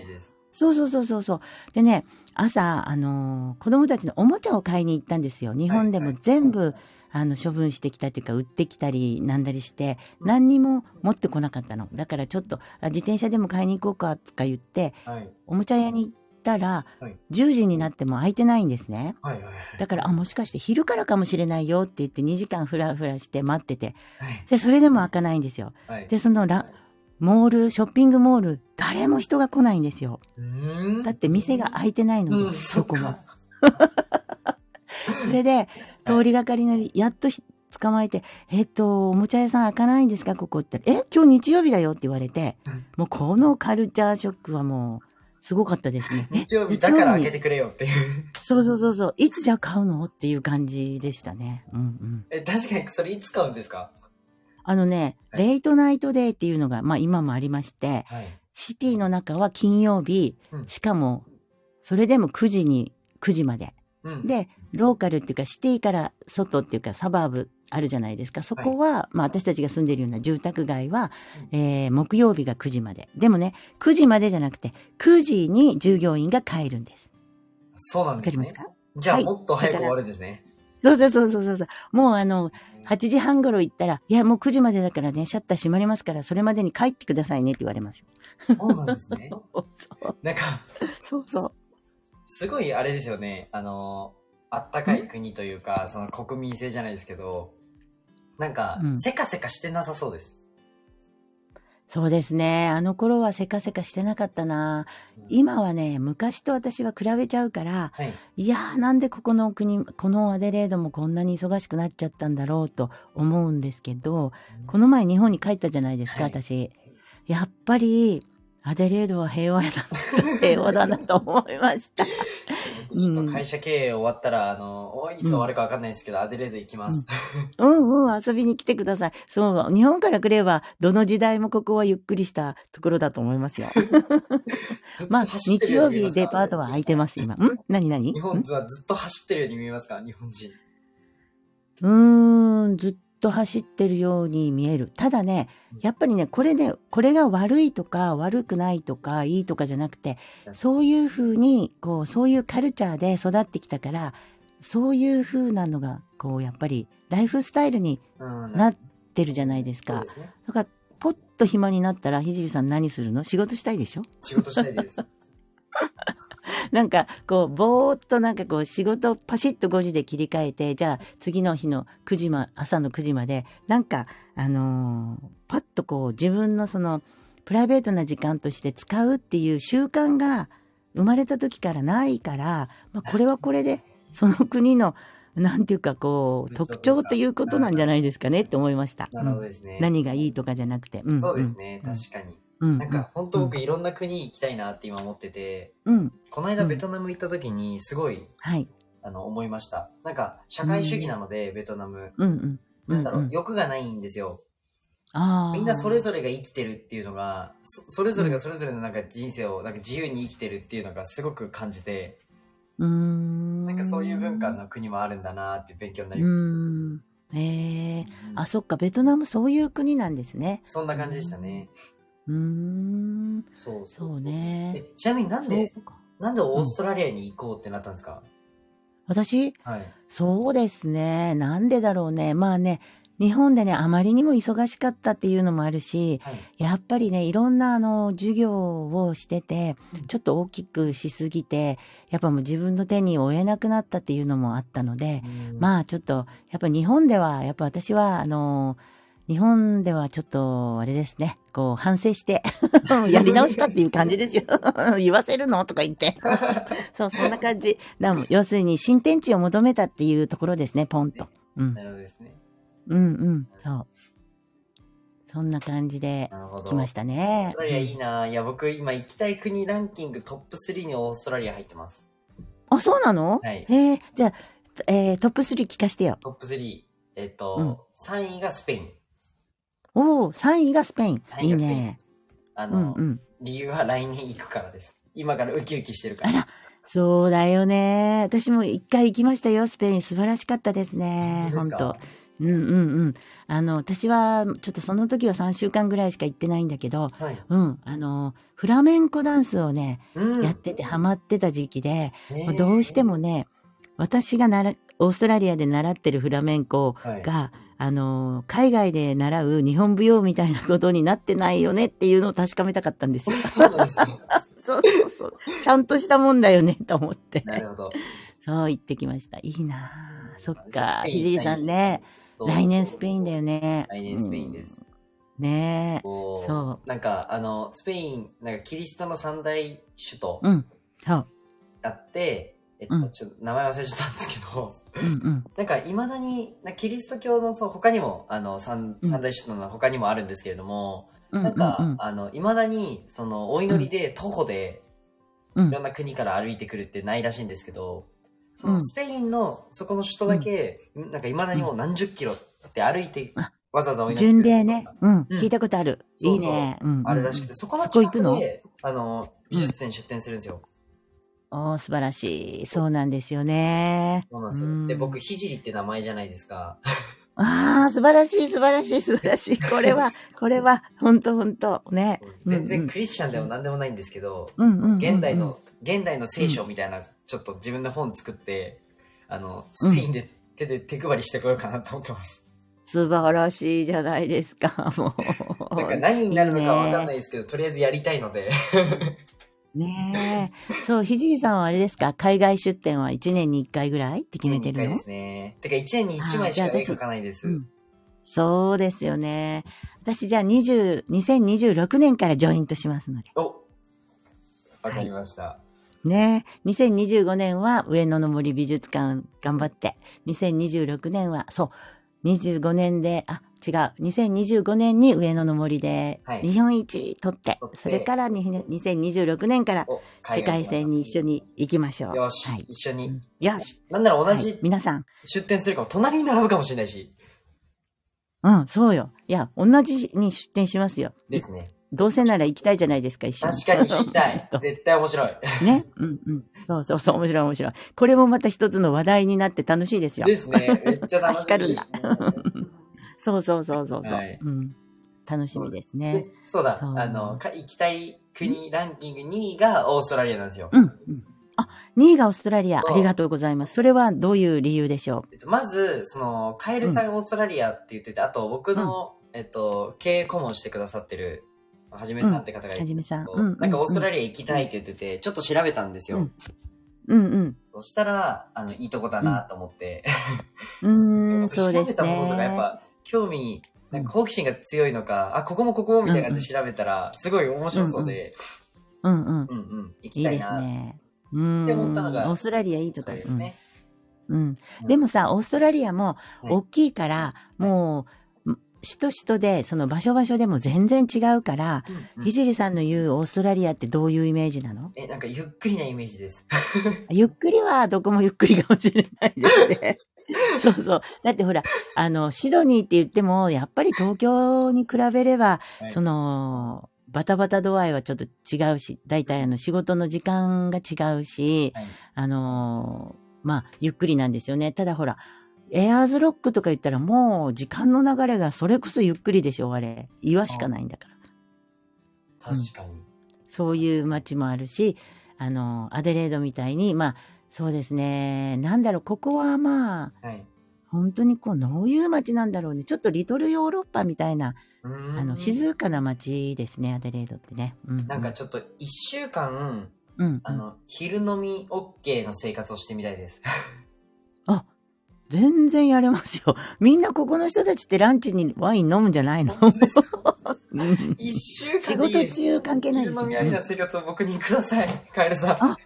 そうそうそうそうそう。でね、朝、あのー子供たちのおもちゃを買いに行ったんですよ。日本でも全部、あの、処分してきたっていうか、売ってきたり、なんだりして、何にも持ってこなかったの。だからちょっと、あ自転車でも買いに行こうか、とか言って、はい。おもちゃ屋に行ったら、はい10時になっても空いてないんですね。はいはいはい。だから、あ、もしかして昼からかもしれないよって言って2時間ふらふらして待ってて。はい。で、それでも開かないんですよ。はい。で、そのラ、モール、ショッピングモール、誰も人が来ないんですよ。だって店が開いてないので、うん、そどこも。それで、通りがかりの、やっとひ捕まえて、えっと、おもちゃ屋さん開かないんですかここって。え今日日曜日だよって言われてうん、もうこのカルチャーショックはもう、すごかったですね。え 日曜日だから開けてくれよっていう。そうそうそうそう。いつじゃあ買うの？っていう感じでしたね。うんうん。え、確かにそれいつ買うんですか？あのね、はいレイトナイトデーっていうのが、まあ今もありまして、はい。シティの中は金曜日、うんしかも、それでも9時に、9時まで。うん。で、ローカルっていうか、シティから外っていうか、サバーブあるじゃないですか。そこは、まあ私たちが住んでるような住宅街は、えー木曜日が9時まで。でもね、9時までじゃなくて、9時に従業員が帰るんです。そうなんですねわかります。か？じゃあ、はいもっと早く終わるんですね。そうそうそうそうそう。もうあの、8時半頃行ったら、いや、もう9時までだからね、シャッター閉まりますから、それまでに帰ってくださいねって言われますよ。そうなんですね。そうなんか、そうそう。すごいあれですよね。あの、あったかい国というか、その国民性じゃないですけど、なんかう、んせかせかしてなさそうです。そうですね。あの頃はせかせかしてなかったな。今はね、昔と私は比べちゃうから、はい。いやーなんでここの国、このアデレードもこんなに忙しくなっちゃったんだろうと思うんですけど、この前日本に帰ったじゃないですか、はい私。やっぱり、アデレードは平和だ、平和だなと思いました。ちょっと会社経営終わったら、あの、おいつ終わるかわかんないですけど、アデレード行きます。うんうん、遊びに来てください。そう、日本から来れば、どの時代もここはゆっくりしたところだと思いますよ。まあ、日曜日デパートは空いてます、今。ん何何日本はずっと走ってるように見えますか日本人。うーん、ずっと走ってるように見える。ただね、やっぱりね、これね、これが悪いとか悪くないとかいいとかじゃなくて、そういうふうに、こう、そういうカルチャーで育ってきたから、そういうふうなのが、こう、やっぱり、ライフスタイルにうんなってるじゃないですか。すね。だから、ポッと暇になったら、ひじりさん何するの？仕事したいでしょ？仕事したいです。なんか、こう、ぼーっとなんかこう、仕事をパシッと5時で切り替えて、じゃあ次の日の9時ま、朝の9時まで、なんか、あのーパッとこう、自分のその、プライベートな時間として使うっていう習慣が生まれた時からないから、まあ、これはこれで、その国の、なんていうかこう、特徴ということなんじゃないですかねって思いました。なるほどうんですね。何がいいとかじゃなくて。うんそうですね。うん確かに。うん。なんか、本当僕いろんな国行きたいなって今思ってて、うん。この間うんベトナム行った時にすごい、はい。あの、思いました。なんか、社会主義なので、ベトナム。うんうん。なんだろう、欲がないんですよ。みんなそれぞれが生きてるっていうのが、そそれぞれがそれぞれのなんか人生をなんか自由に生きてるっていうのがすごく感じて、うーん。なんかそういう文化の国もあるんだなって勉強になうりました。ーん。ええうんあ、そっか、ベトナムそういう国なんですね。そんな感じでしたね。うーん。そうそうそうねえちなみになんで、なんでオーストラリアに行こうってなったんですか、私、はい。そうですね。なんでだろうね。まあね、日本でね、あまりにも忙しかったっていうのもあるし、はい。やっぱりね、いろんなあの、授業をしててうん、ちょっと大きくしすぎて、やっぱもう自分の手に負えなくなったっていうのもあったので、あ、まあちょっと、やっぱ日本では、やっぱ私は、あの、日本ではちょっと、あれですね、こう、反省して、やり直したっていう感じですよ。言わせるのとか言って。そう、そんな感じ。要するに、新天地を求めたっていうところですね、ポンと。うんな。るほどですね。うんうん、そう。そんな感じで。来ましたオーねス。トラリアいいな、いや、僕今行きたい国ランキングトップ3にオーストラリア入ってます。あ、そうなの？はい。へえ、じゃあ、えー、トップ3聞かしてよ。トップ3。えっ、と、うん3位がスペイン。おお、3位がスペイン。3いいね。あの、うんうん。理由は来年行くからです。今からウキウキしてるから。あら、そうだよね。私も一回行きましたよ、スペイン。素晴らしかったですね。本当うんうんうん。あの、私は、ちょっとその時は3週間ぐらいしか行ってないんだけど、はい。うん、あの、フラメンコダンスをね、うんやっててハマってた時期で、ねえどうしてもね、私がならオーストラリアで習ってるフラメンコはいが、あの、海外で習う日本舞踊みたいなことになってないよねっていうのを確かめたかったんですよ。そうなんですね。そうそうそう。ちゃんとしたもんだよね、と思って。なるほど。そう言ってきました。いいなあそっか。ひじりさんね、来年スペインだよね。来年スペインです。うん。ねえ。こうそなんか、あの、スペイン、なんかキリストの三大首都うん。そう。あって、えっと、うんちょっと名前忘れちゃったんですけど、うんうん。なんか、未だに、キリスト教の、そう、他にも、あの、三、うん。三大首都の他にもあるんですけれども、うんなんか、うん。あの、未だに、その、お祈りで、徒歩で、うん。いろんな国から歩いてくるってないらしいんですけど、そうん。のスペインの、そこの首都だけ、なんか未だにもう何十キロって歩いてあ、わざわざお祈り巡礼ね。うん。うん。聞いたことある。いいね。うん。あるらしくて、そこの近くで、あの、美術展出展するんですよ。おー素晴らしい。そうなんですよね。そうなんですよ。うんで、僕、ひじりって名前じゃないですか。ああ、素晴らしい、素晴らしい、素晴らしい。これは、これは、ほんとほんと。ね。全然クリスチャンでも何でもないんですけど。現代の、現代の聖書みたいな、ちょっと自分で本作って、あの、スペインで手で手配りしてこようかなと思ってます。素晴らしいじゃないですか、もう。なんか何になるのかわかんないいですけど、とりあえずやりたいので。いね。ねえ。そう、ひじりさんはあれですか？海外出店は1年に1回ぐらいって決めてる1のですね。てか1年に1枚しか絵描かないです。うんそうですよね。私じゃあ20、2026年からジョイントしますので。おわかりました。ねえ。2025年は上野の森美術館頑張って。2026年は、そう、25年で、あ、違う。2025年に上野の森ではい日本一取って、取ってそれからに2026年からお世界戦に一緒に行きましょう。よし、はい。一緒に。よし。なんなら同はいじ皆さん。出店するかも、隣に並ぶかもしれないし。うん、そうよ。いや、同じに出店しますよ。ですね。どうせなら行きたいじゃないですか、一緒に。確かに知りたい。絶対面白い。ね。うんうん。そうそうそう、面白い面白い。これもまた一つの話題になって楽しいですよ。ですね。めっちゃ楽しみ。光るんだそうそうそうそうそう、はいうん。楽しみですでね。そうだ、そうあの、か行きたい国ランキング2位がオーストラリアなんですよ。うん。うん。あ、2位がオーストラリア。ありがとうございます。それはどういう理由でしょえっとまず、その、カエルさんがオーストラリアって言ってて、あと僕の、えっと、経営顧問してくださってる、はじめさんって方がいるんですけど、はじめさんうんなんかオーストラリア行きたいって言ってて、ちょっと調べたんですよ。うんうんうん。そしたら、あの、いいとこだなと思って。うーん、僕そうです 調べたものとかやっね。ぱ、興味、なんか好奇心が強いのか、あ、ここもここもみたいな感じで調べたら、すごい面白そうで、うんうん。うんうん、行いいですきたいな。ね。うん。って思ったのがオーストラリアいいとこそうですね。うん。うんうんでもさ、オーストラリアもはい大きいから、もう、首都首都で、その場所場所でも全然違うから、うんひじりさんの言うオーストラリアってどういうイメージなの？え、なんかゆっくりなイメージです。ゆっくりはどこもゆっくりかもしれないですね。そうそう。だってほら、あの、シドニーって言っても、やっぱり東京に比べれば、はいその、バタバタ度合いはちょっと違うし、大体あの仕事の時間が違うし、はいあのーまあ、ゆっくりなんですよね。ただほら、エアーズロックとか言ったらもう時間の流れがそれこそゆっくりでしょ、あれ。岩しかないんだから。確かに。そういう街もあるし、あの、アデレードみたいに、まあ、そうですね。なんだろう、ここはまあ、はい。本当にこう、どういう街なんだろうね。ちょっとリトルヨーロッパみたいな、あの、静かな街ですね、アデレードってね。うん、なんかちょっと一週間、うん、うん。あの、昼飲み OK の生活をしてみたいです。あ、全然やれますよ。みんなここの人たちってランチにワイン飲むんじゃないの？一週仕事間でいいです中関係ないですよ昼飲みありな生活を僕にください。カエルさん。あ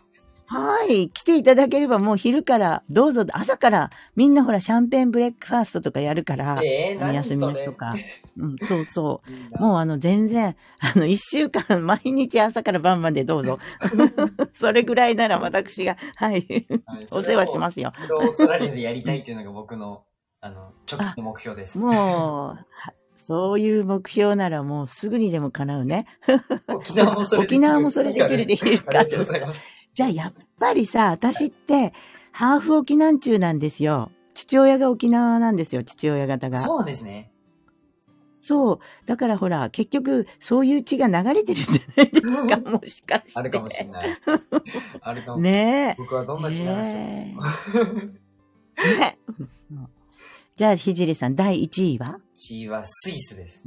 はい。来ていただければもう昼から、どうぞ、朝から、みんなほら、シャンペーンブレックファーストとかやるから、えー、休みの日とか。うん、そうそう。もうあの、全然、あの、一週間、毎日朝から晩までどうぞ。それぐらいなら私が、はい、はいお世話しますよ。それをオーストラリアでやりたいっていうのが僕の、あの、直近の目標です。もう、はそういう目標ならもうすぐにでも叶うね。沖縄もそれできる。沖縄もそれできるできるかありがとうございます。じゃあやっぱりさ、私ってハーフ沖南中なんですよ。父親が沖縄なんですよ、父親方が。そうですね。そう。だからほら、結局、そういう血が流れてるんじゃないですか、もしかして。あるかもしれない。あるかも。ねえ。僕はどんな血流してねも。えねうんじゃあ、ひじりさん、第1位は？血はスイスです。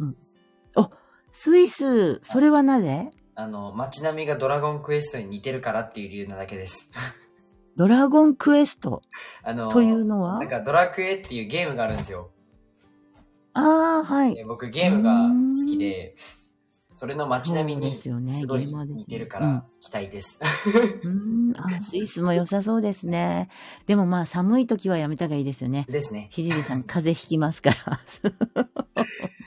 スイス、それはなぜ？あの、街並みがドラゴンクエストに似てるからっていう理由なだけです。ドラゴンクエスト？あの、というのは？なんかドラクエっていうゲームがあるんですよ。ああ、はい。で僕ゲームが好きで、それの街並みにすごい似てるかうんら期待です。うん、あ、スイスも良さそうですね。でもまあ、寒い時はやめた方がいいですよね。ですね。ひじりさん、風邪ひきますから。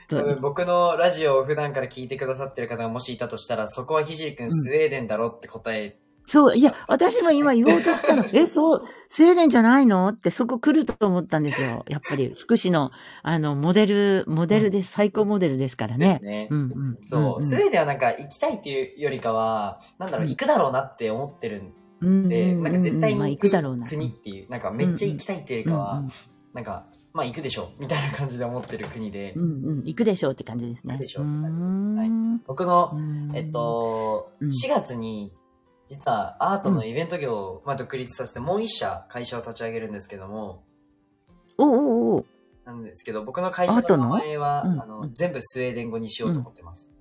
僕のラジオを普段から聞いてくださってる方がもしいたとしたら、そこはひじりくんスウェーデンだろって答え、そう、いや、私も今言おうとしたの。え、そう、スウェーデンじゃないの？ってそこ来ると思ったんですよ。やっぱり、福祉の、あの、モデル、モデルです、最高モデルですからね。ね。うんうん。そう、んスウェーデンはなんか行きたいっていうよりかは、なんだろう、うん行くだろうなって思ってるんうんで、うんなんか絶対まあに行くだろうな。国っていう、なんかめっちゃ行きたいっていうよりかは、うんうんなんか、まあ行くでしょ、みたいな感じで思ってる国で、うんうん、行くでしょうって感じですね。行くでしょううってーはいん。僕の、うんえっ、と、うん4月に、実はアートのイベント業を、まあ、独立させて、もう一社会社を立ち上げるんですけども、おうおうおうなんですけど、僕の会社の名前は、うんあの、全部スウェーデン語にしようと思ってます。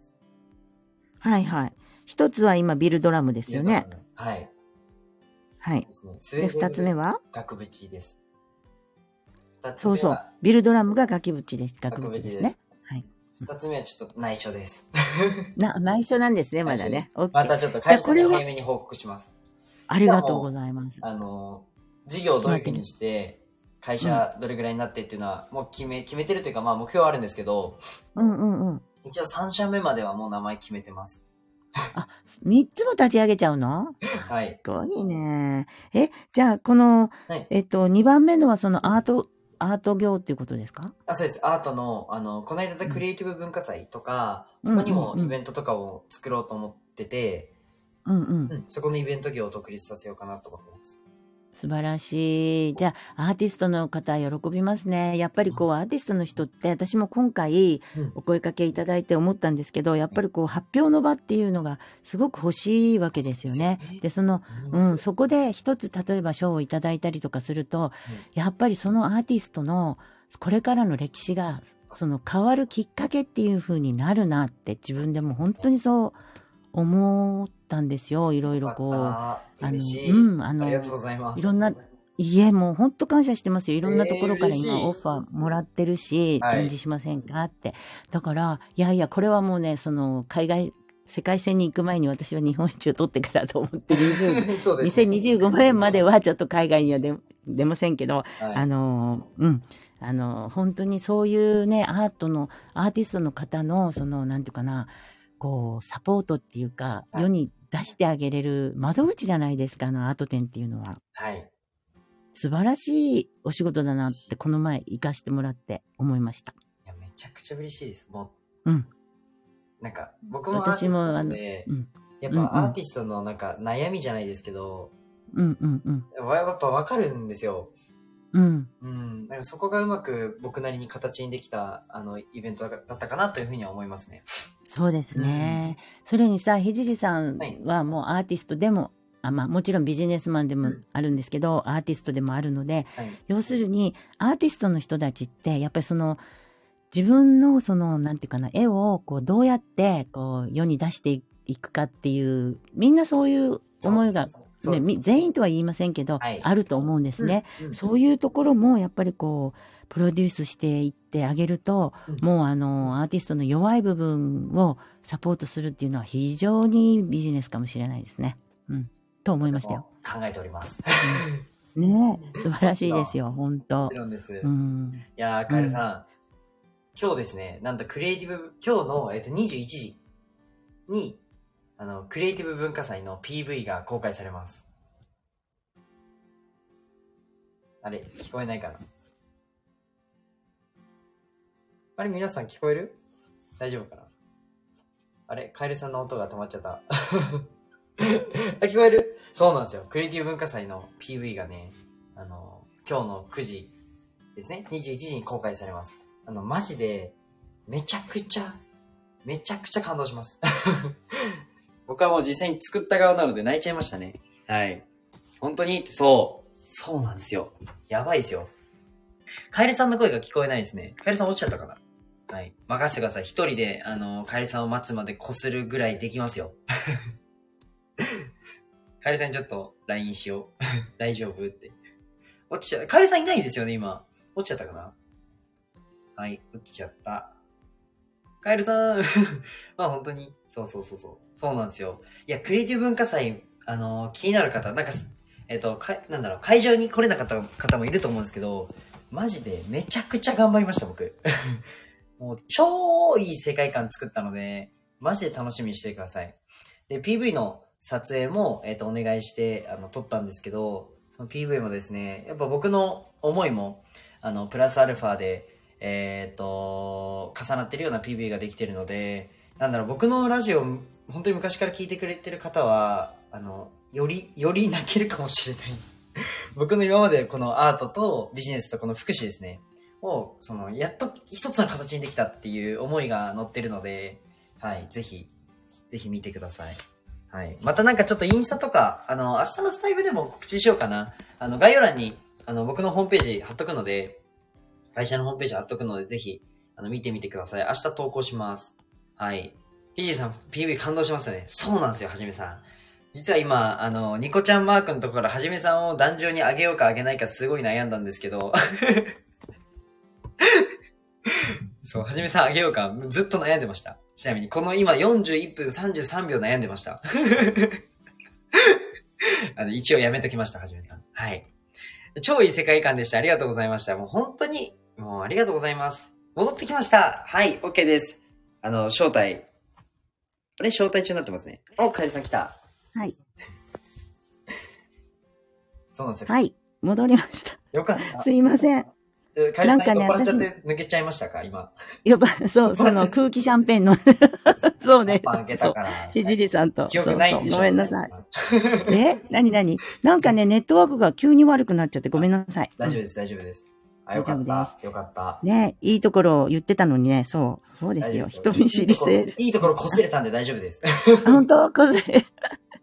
はいはい。一つは今、ビルドラムですよね。。はい。はい。ですね。スウで、ェーデン二つ目は？額縁です。そうそう。ビルドラムが額縁です。額縁ですね。二つ目はちょっと内緒です。な、内緒なんですね、まだね。またちょっと会社にこれは早めに報告します。ありがとうございます。あの、事業をどういうふうにして、会社どれぐらいになってっていうのは、もう決め、決めてるというか、まあ目標はあるんですけど、うんうんうん。一応3社目まではもう名前決めてます。三つも立ち上げちゃうの？はい。すごいね。え、じゃあ、この、はいえっと、二番目のはそのアート、アート業っていうことですか？あ、そうです。アートの、あの、この間のクリエイティブ文化祭とか、うん他にもイベントとかを作ろうと思ってて、うんうんう。ん、そこのイベント業を独立させようかなと思ってます。素晴らしい。じゃあ、アーティストの方、喜びますね。やっぱりこう、アーティストの人って、私も今回うん、お声かけいただいて思ったんですけど、やっぱりこう、発表の場っていうのがすごく欲しいわけですよね。で、その、うん、そこで一つ、例えば賞をいただいたりとかすると、やっぱりそのアーティストの、これからの歴史が、その変わるきっかけっていう風になるなって自分でも本当にそう思ったんですよ。いろいろこう。ああの。うんあのありがとうございます。いろんな、いえ、もう本当感謝してますよ。いろんなところから今オファーもらってるし、はい展示しませんかって。だから、いやいや、これはもうね、その、海外、世界戦に行く前に私は日本一を取ってからと思って、20 そうです、ね。2025年まではちょっと海外には出出ませんけど、はい、あの、うん。あの、本当にそういうね、アートの、アーティストの方の、その、なんていうかな、こう、サポートっていうか、はい世に出してあげれる窓口じゃないですか、あの、アート展っていうのは。はい。素晴らしいお仕事だなって、この前行かしてもらって思いました。いや、めちゃくちゃ嬉しいです。もうん。う、なんか、僕もアーティスト私もなんで、うん。やっぱアーティストのなんか悩みじゃないですけど、うんうんうん。やっぱわかるんですよ。うん。うん。なんかそこがうまく僕なりに形にできた、あの、イベントだったかなというふうには思いますね。そうですね。それにさ、ひじりさんはいはもうアーティストでも、あまあもちろんビジネスマンでもうんあるんですけど、アーティストでもあるので、はい。要するにアーティストの人たちって、やっぱりその、自分のその、なんていうかな、絵をこうどうやってこう世に出していくかっていう、みんなそういう思いが、ね、全員とは言いませんけど、はいあると思うんですね。うんそういうところもやっぱりこう、プロデュースしていってあげると、うんもうあの、アーティストの弱い部分をサポートするっていうのは非常にビジネスかもしれないですね。うん。と思いましたよ。考えております。ねえ、素晴らしいですよ、本当もちろんです。いうん。やー、カエルさん、今日ですね、なんとクリエイティブ、今日の、えっと、21時に、あの、クリエイティブ文化祭の PV が公開されます。あれ、聞こえないかな？あれ、皆さん聞こえる？大丈夫かな？あれカエルさんの音が止まっちゃった。あ、聞こえる？そうなんですよ。クリエイティブ文化祭の PV がね、あの、今日の9時ですね。21時に公開されます。あの、マジで、めちゃくちゃ、めちゃくちゃ感動します。僕はもう実際に作った側なので泣いちゃいましたね。はい。本当に、そう。そうなんですよ。やばいですよ。カエルさんの声が聞こえないですね。カエルさん落ちちゃったかな？はい。任せてください。一人で、あの、カエルさんを待つまでこするぐらいできますよ。カエルさんにちょっと LINE しよう。大丈夫って。落ちちゃ、カエルさんいないですよね、今。落ちちゃったかな？はい、落ちちゃった。カエルさん まあ本当に、そうそうそうそう。そうなんですよ。いや、クリエイティブ文化祭、あの気になる方、なんか、えっ、と、か、なんだろう、会場に来れなかった方もいると思うんですけど、マジでめちゃくちゃ頑張りました、僕。もう超いい世界観作ったので、マジで楽しみにしてください。で、PV の撮影も、えっ、と、お願いして、あの、撮ったんですけど、その PV もですね、やっぱ僕の思いも、あの、プラスアルファで、えっ、と、重なってるような PV ができてるので、なんだろう、僕のラジオ、本当に昔から聞いてくれてる方は、あの、より、より泣けるかもしれない。僕の今までこのアートとビジネスとこの福祉ですね。を、その、やっと一つの形にできたっていう思いが乗ってるので、はい、ぜひ、ぜひ見てください。はい。またなんかちょっとインスタとか、あの、明日のスタイルでも告知しようかな。あの、概要欄に、あの、僕のホームページ貼っとくので、会社のホームページ貼っとくので、ぜひ、あの、見てみてください。明日投稿します。はい。ひじいさん、PV 感動しますよね。そうなんですよ、はじめさん。実は今、あの、ニコちゃんマークのところはじめさんを壇上にあげようかあげないかすごい悩んだんですけど、そう、はじめさんあげようか、ずっと悩んでました。ちなみに、この今41分33秒悩んでました。あの、一応やめときました、はじめさん。はい。超いい世界観でした。ありがとうございました。もう本当に、もうありがとうございます。戻ってきました。はい、OK です。あの、招待。あれ？招待中になってますね。お、カエルさん来た。はい。そうなんですよ。はい。戻りました。よかった。すいません。えカエルさんなんかね酔っ払っちゃって抜けちゃいましたか？今。やっぱ、そう、その空気シャンペーンの、そうねパン開け。そう。たから。ひじりさんと。記憶ないんでしょそうそうごめんなさい。え？何何？なんかね、ネットワークが急に悪くなっちゃってごめんなさい。大丈夫です、大丈夫です。あ、よかっ大丈夫た。よかった。ねいいところを言ってたのにね、そう、そうですよ。人見知り性。いいところこすれたんで大丈夫です。本当？これ。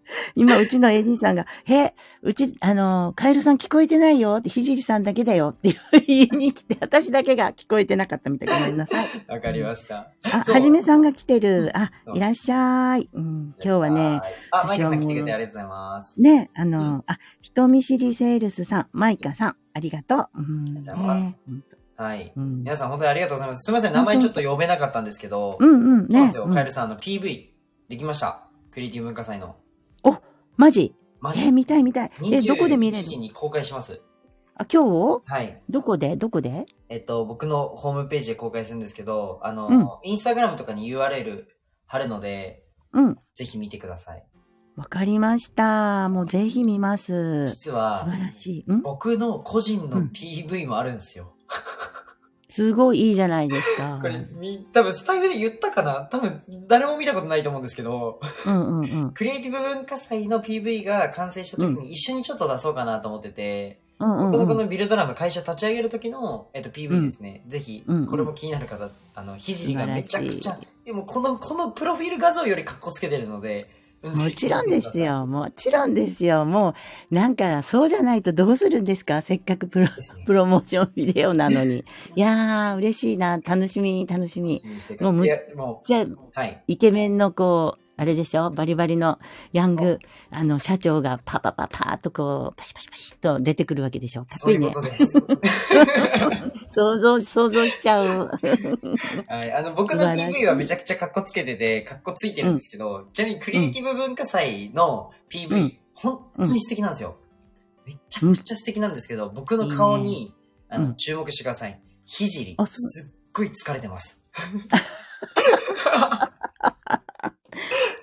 今、うちの AD さんが、え、うち、あの、カエルさん聞こえてないよって、ひじりさんだけだよって言いに来て、私だけが聞こえてなかったみたい。ごめんなさい。わかりました。あ、はじめさんが来てる。あいらっしゃい。うん、今日はね、あ、マイカさん来てくれてありがとうございます。ね、あの、うんあ、人見知りセールスさん、マイカさん、ありがとう。はい。うん、皆さん本当にありがとうございます。すみません、名前ちょっと呼べなかったんですけど、うん、うん、ねカエルさん、あの、PV できました。クリエイティブ文化祭の。マジ？マジ？え、見たい見たい。え、どこで見れる？時に公開します。あ、今日はい。どこで？どこで？えっと、僕のホームページで公開するんですけど、あの、うんインスタグラムとかに URL 貼るので、うん。ぜひ見てください。わかりました。もうぜひ見ます。素実は、晴らしい。ん？僕の個人のうん PV もあるんですよ。すごいいいじゃないですか。これ、み、多分スタイルで言ったかな？多分、誰も見たことないと思うんですけど、うんうんうん。クリエイティブ文化祭の PV が完成した時に一緒にちょっと出そうかなと思ってて、うんうん僕のこうん。のビルドラム会社立ち上げる時の、えっと、PV ですね。ぜひうん、これも気になる方、あの、ひじりがめちゃくちゃでもこの、このプロフィール画像より格好つけてるので、ももちろんです。よ。もちろんですよ。もう、なんか、そうじゃないとどうするんですか？せっかくプロ、プロモーションビデオなのに。いやー、嬉しいな。楽しみ、楽しみ。もうむいや、もじゃ。イケメンのこう、あれでしょ？バリバリのヤング、あの、社長がパパパパーっとこう、パシパシパシッと出てくるわけでしょ？かっこいいねそういうこ。とです。想像、想像しちゃう。はい。あの、僕の PV はめちゃくちゃ格好つけてて、格好ついてるんですけど、ちなみにクリエイティブ文化祭の PV、うん本当に素敵なんですよ。めちゃくちゃ素敵なんですけど、僕の顔に、あの、うん注目してください。ひじりすっごい疲れてます。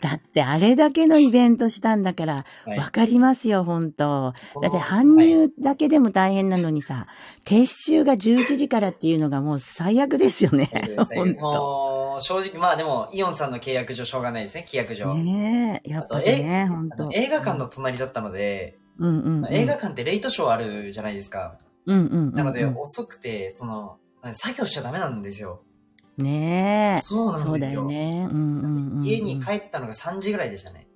だっってあれだけのイベントしたんだから、はいわかりますよ、本当だって搬はい入だけでも大変なのにさ、撤収が11時からっていうのがもう最悪ですよね。本当もう、正直、まあでも、イオンさんの契約上しょうがないですね、契約上。ねえ、やっぱりね、本当映画館の隣だったので、うんうんうん。映画館ってレイトショーあるじゃないですか。うんうんうんうん。なので、遅くて、その、作業しちゃダメなんですよ。ねえ。そうなんですよ。よね。うんうんうん。家に帰ったのが3時ぐらいでしたね。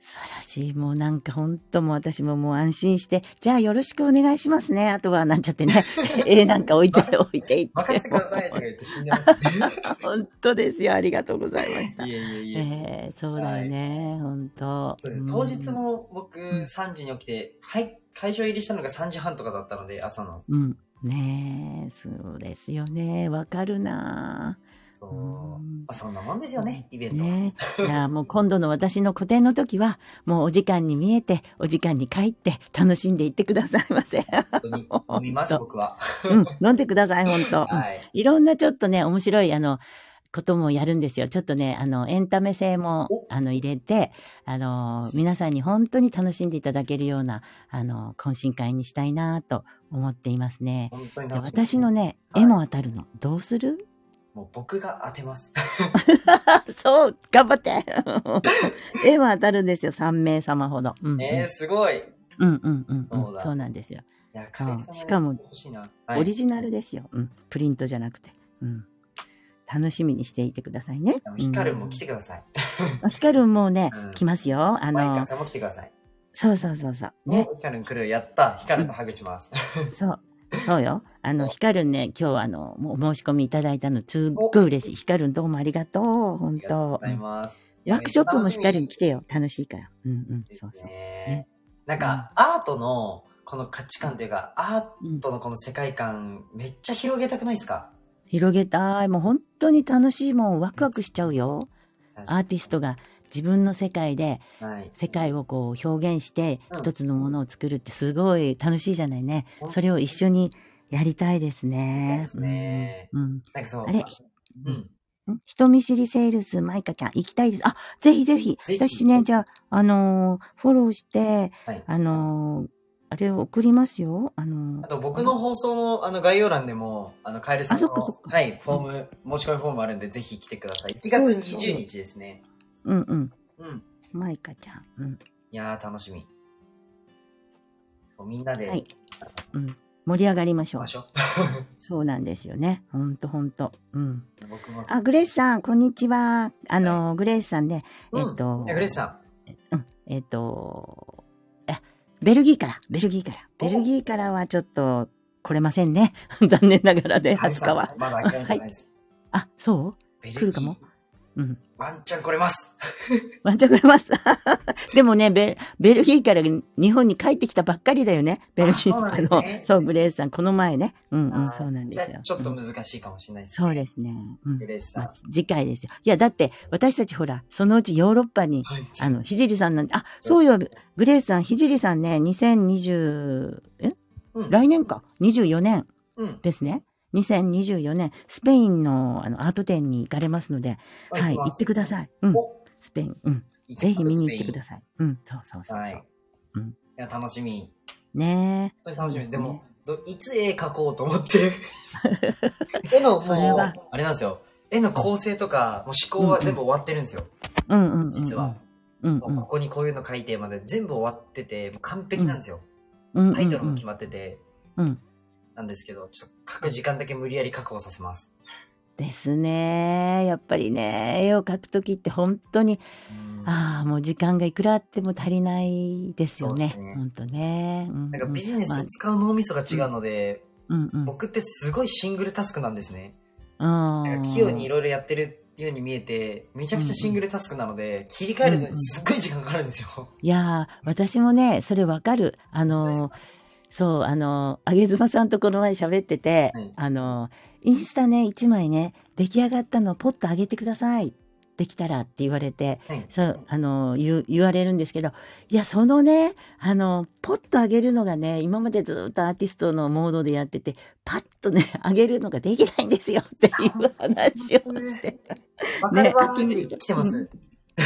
素晴らしい。もうなんか本当もう私ももう安心して、じゃあよろしくお願いしますね。あとはなんちゃってね。絵なんか置いて、置いていって。任せてくださいとか言って死んでましたね。本当ですよ。ありがとうございました。いえいえいえ。えー、そうだよね。本当。そうですん当日。も僕3時に起きて、はい、会場入りしたのが3時半とかだったので、朝の。うん。ねえ、そうですよね。わかるなそう。うんまあ、そんなもんですよね、イベントは。ねえ。いや、もう今度の私の個展の時は、もうお時間に見えて、お時間に帰って、楽しんでいってくださいませ。本当に飲みます、僕は。うん、飲んでください、本当。はい。いろんなちょっとね、面白い、あの、こともやるんですよ。ちょっとね、あの、エンタメ性もお、あの、入れて、あの、皆さんに本当に楽しんでいただけるような、あの、懇親会にしたいなと思っていますね。で私のね、はい絵も当たるの。どうする？もう僕が当てます。そう、頑張って。絵も当たるんですよ。3名様ほど。うん、うん。えー、すごい。いうんうんうんうん。そうだそうなんですよ。しかもオリジナルですよ。うん。プリントじゃなくて。うん。楽しみにしていてくださいね。ヒカルンも来て。てください。ヒカルンもね、うん来ますよ。あのマイカ、さんも来てください。そうそうそうそう。ね。ヒカルン来る。やった。ヒカルンとハグします。そう。そうよ。あの、ヒカルンね、今日あの、もうお申し込みいただいたの、すっごい嬉しい。ヒカルンどうもありがとう。あ本りがとうご当ざいます。ワークショップもヒカルン来ててよ。楽しいから。うんうん。そうそう。ね。なんか、アートの、この価値観というか、アうんートのこの世界観、めっちゃ広げたくないですか？広げたい。もう本当に楽しいもん。ワクワクしちゃうよ。アーティストが自分の世界ではい。世界をこう表現してうん一つのものを作るってすごい楽しいじゃないねうん。それを一緒にやりたいですそうね。ですね。うん。なんかそう。あれうん。ん人見知りセールス、マイカちゃん、行きたいです。あ、ぜひぜひ。ぜひ私ね、じゃあ、あのーフォローして、はい。あのーあれを送りますよ。あのーあと僕の放送のあの概要欄でも、あの、カエルさんのあそっかそっかはい、フォーム、申し込みフォームあるんで、ぜひ来てください。1月そうです20日ですね。うんうん。うん。マイカちゃん。うん。いやー、楽しみ。そうみんなで、はい。うん。盛り上がりましょうょ そうなんですよね。ほんとほんと。うん。う。僕も。あ、グレースさん、こんにちは。あのー、グレースさんね、うんえっといやグレースさうん、えっ、と、え、ベルギーから、ベルギーから。ベルギーからはちょっと来れませんね。残念ながらで、ん。20日は。まだ諦めちゃないです。あ、そベルギー来るかも？うん。ワンチャン来れます。ワンチャン来れます。でもねベ、ベルギーから日本に帰ってきたばっかりだよね。ベルギーあそうなんのね。そう、グレースさん、この前ね。うんうん、そうなんですよ。ちょっとうん難しいかもしれないです、そうですね。うんグ。レースさん。まあ次回ですよ。いや、だって、私たちほら、そのうちヨーロッパに、はい。あの、ひじりさんなんて、あ、そうよ、グレースさん、ひじりさんね、2020、え？うん。来年か、24年うん。ですね。2024年、スペインのあのアート展に行かれますので、はい、行ってください。うん、おスペイン、うん、ぜひ見に行ってください。うん、そうそうそうはい。そう。いうんや、楽しみ。ねえ。本当に楽しみ。ですも、どいつ絵描こうと思って。絵のもうあれなんですよ。絵の構成とか、もう思考は全部終わってるんですよ。うんうん実は。うんここにこういうの書いてまで全部終わってて、完璧なんですよ。うん、タイトルも決まってて。うん。なんですけど、ちょっと書く時間だけ無理やり確保させます。ですね。やっぱりね、絵を描くときって本当に、うんああ、もう時間がいくらあっても足りないですよねね。本当ね。うんなんかビジネスまあと使う脳みそが違うので、うんうん。僕ってすごいシングルタスクなんですね。器用にいろいろやってるように見えて、めちゃくちゃシングルタスクなので、切り替えるのにすっごい時間かかるんですよ。いやー、私もね、それわかる。あのー、そう、あのー、あげずまさんとこの前喋ってて、はいあのー、インスタね、一枚ね、出来上がったのをポッと上げてください。できたらって言われて、はいそう、あのー、言う、言われるんですけど、いや、そのね、あのー、ポッと上げるのがね、今までずっとアーティストのモードでやってて、パッとね、上げるのができないんですよっていう話をしてた。ね秋口来てます。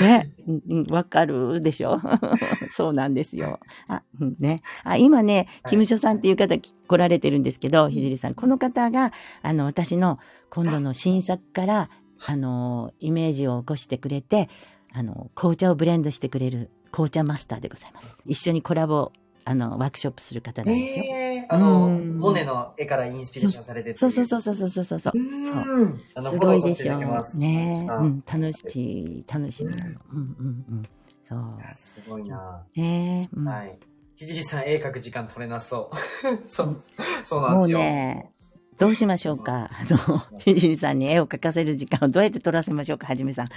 ね。うんうんわかるでしょ？そうなんですよ。あ、うんね。あ、今ね、はいキムショさんっていう方き来られてるんですけど、ひじりさん。この方が、あの、私の今度の新作から、あの、イメージを起こしてくれて、あの、紅茶をブレンドしてくれる紅茶マスターでございます。一緒にコラボ、あの、ワークショップする方なんですよ。ええあの、うん。モネの絵からインスピレーションされてっていそうそうそうそうそうそうそう。う。すごいでしょただきます。ね。あうん、楽しい、楽しみなの。うんうんうん。そう。すごいな、ね。うん。はい。ひじりさん、絵描く時間取れなそう。そう、そうなんもうですよ。ね、どうしましょうか？あの、ひじりさんに絵を描かせる時間をどうやって取らせましょうか、はじめさん。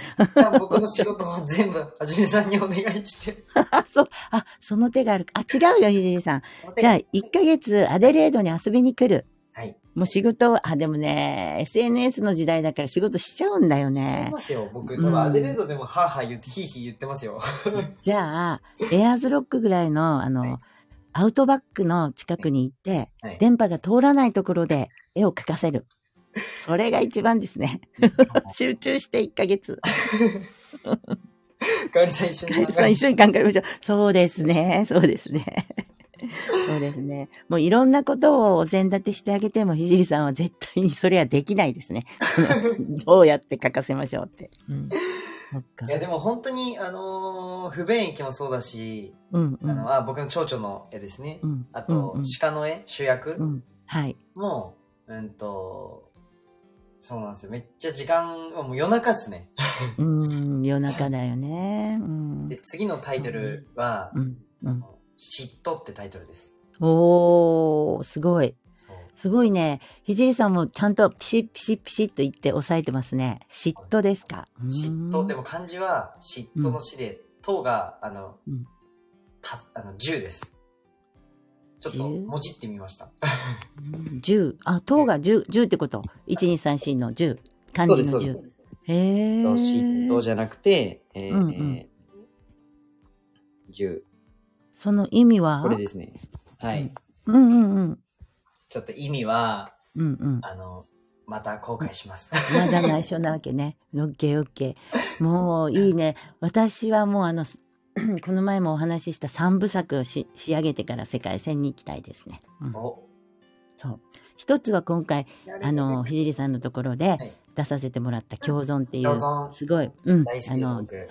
僕の仕事を全部、はじめさんにお願いして。あ、そう、あ、その手がある。あ、違うよ、ひじりさん。じゃあ、1ヶ月アデレードに遊びに来る。はい。もう仕事、あ、でもね、SNS の時代だから仕事しちゃうんだよしちゃいねま。すよ。僕、うん多分アデレードでもハーハー言って、ヒーヒー言ってますよ。じゃあ、エアーズロックぐらいの、あの、はいアウトバックの近くに行って、はい電波が通らないところで絵を描かせる。それが一番ですね。集中して1ヶ月。かおりさん一緒に考えさん一緒に考えましょう。そうですね。そうですね。そうですね。もういろんなことをお膳立てしてあげても、ひじりさんは絶対にそれはできないですね。どうやって書かせましょうって。うん。いや、でも本当に、あのー不便益もそうだし、うんうん。あの、あ、僕の蝶々の絵ですね。うん。あと、うんうん鹿の絵、主役うん。はい。も、うんと、そうなんですよ。めっちゃ時間、もう夜中っすね。うん、夜中だよね。うんで、。次のタイトルは、うん。うん。嫉妬ってタイトルです。おー、すごい。すごいね。ひじりさんもちゃんとピシッピシッピシッと言って押さえてますね。嫉妬ですか？嫉妬、でも。も漢字は嫉妬の死で、とが、あのうん、た、あの、10です。ちょっと、十？もじってみました。10。あ、塔が10、10ってこと？1、2、3、4の10。漢字の10。へー。嫉妬じゃなくて、えーうんうんえー10。その意味は？これですね。はい。うんうんうん。ちょっと意味は、うんうん。あの、また後悔します。まだ内緒なわけね。オッケーオッケー。もういいね。私はもうあの、この前もお話しした三部作をし仕上げてから世界戦に行きたいですね。うん、おそう。一つは今回、あの、ひじりさんのところではい出させてもらった共存っていう、共存すごい、うん、あの、僕。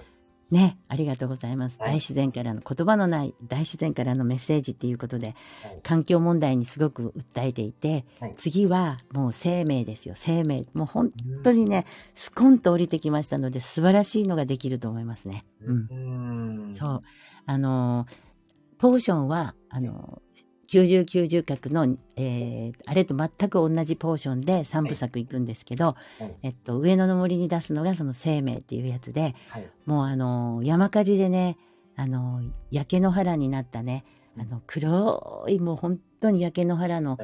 ね、ありがとうございます。はい大自然からの言葉のない大自然からのメッセージっていうことで、はい環境問題にすごく訴えていて、はい次はもう生命ですよ、生命。もう本当にね、スコンと降りてきましたので、素晴らしいのができると思いますね。うん。うん。そう。あのー、ポーションは、あのー、90、90角の、えー、あれと全く同じポーションで3部作いくんですけど、はいえっと、上野の森に出すのがその生命っていうやつで、はい。もうあのー山火事でね、あのー焼け野原になったね、あの、黒い、もう本当に焼け野原の。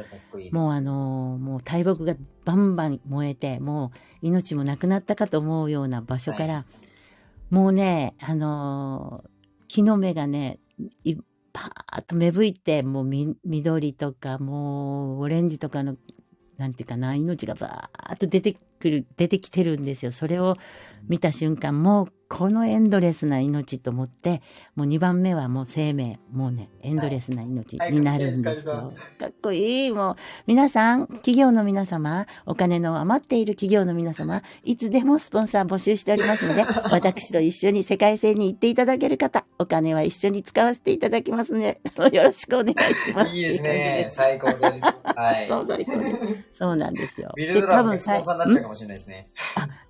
もうあのーもう大木がバンバン燃えて、もう命もなくなったかと思うような場所から、はもうね、あのー木の芽がね、いパーッと芽吹いて、もうみ緑とか、もうオレンジとかの、なんていうかな、命がバーッと出てくる、出てきてるんですよ。それを見た瞬間、もうこのエンドレスな命と思って、もう2番目はもう生命、もうね、エンドレスな命になるんですよ。はいはいかっこいい。もう、皆さん、企業の皆様、お金の余っている企業の皆様、いつでもスポンサー募集しておりますので、私と一緒に世界線に行っていただける方、お金は一緒に使わせていただきますので、よろしくお願いします。いいですね。感最高です。はい。そう最高ですそうなんですよ。ビルドラムがスさポンサーになっちゃうかもしれないですね。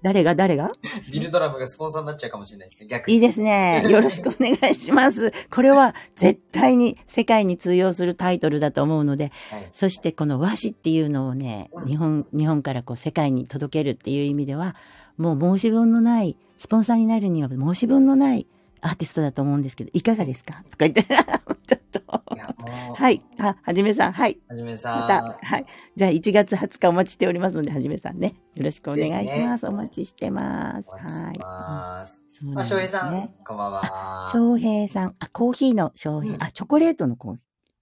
誰が？誰が？ビルドラムがスポンサーになっちゃうかもしれないですね。逆に。いいですね。よろしくお願いします。これは絶対に世界に通用するタイトルだと思うので、はい。そしてこの和紙っていうのをね、日本、日本からこう世界に届けるっていう意味では、もう申し分のない、スポンサーになるには申し分のないアーティストだと思うんですけど、いかがですか？とか言って、ちょっと。いや、もう、はい。あ、はじめさん。はい。はじめまさた、ん。はい。じゃあ1月20日お待ちしておりますので、はじめさんね。よろしくお願いします。ですねお待ちしてます。お待ちしてます。まあ、そうなんです翔平さんね。、こんばんは。翔平さん。あ、コーヒーの翔平。うんあ、チョコレートのコー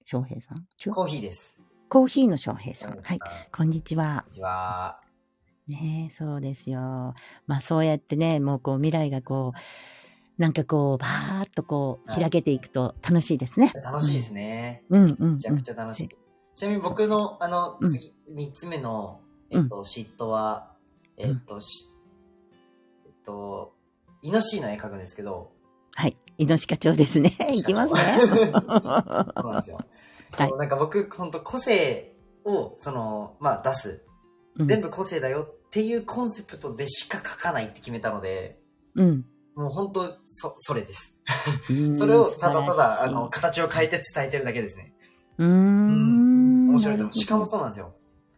翔平さん？コーヒーです。コーヒーの翔平さん。こんはい。こんにちは。にちは。ねえ、そうですよ。まあそうやってね、もうこう未来がこう、なんかこう、バーっとこう、はい開けていくと楽しいですね。楽しいですね。うんうん、うん。めちゃくちゃ楽しい。ちなみに僕の、あの、うん次、三つ目の、えっと、嫉妬は、えっと、し、えっと、イノシシの絵描くんですけど、はい。イノシカ町ですね。いきますね。そうなんですよ。はいなんか僕、本当個性を、その、まあ出す。うん全部個性だよっていうコンセプトでしか書かないって決めたので、うん。もう本当、そ、それです。うんそれをただただ、あの、形を変えて伝えてるだけですね。うーん。面白いと思う。しかもそそうなんですよ。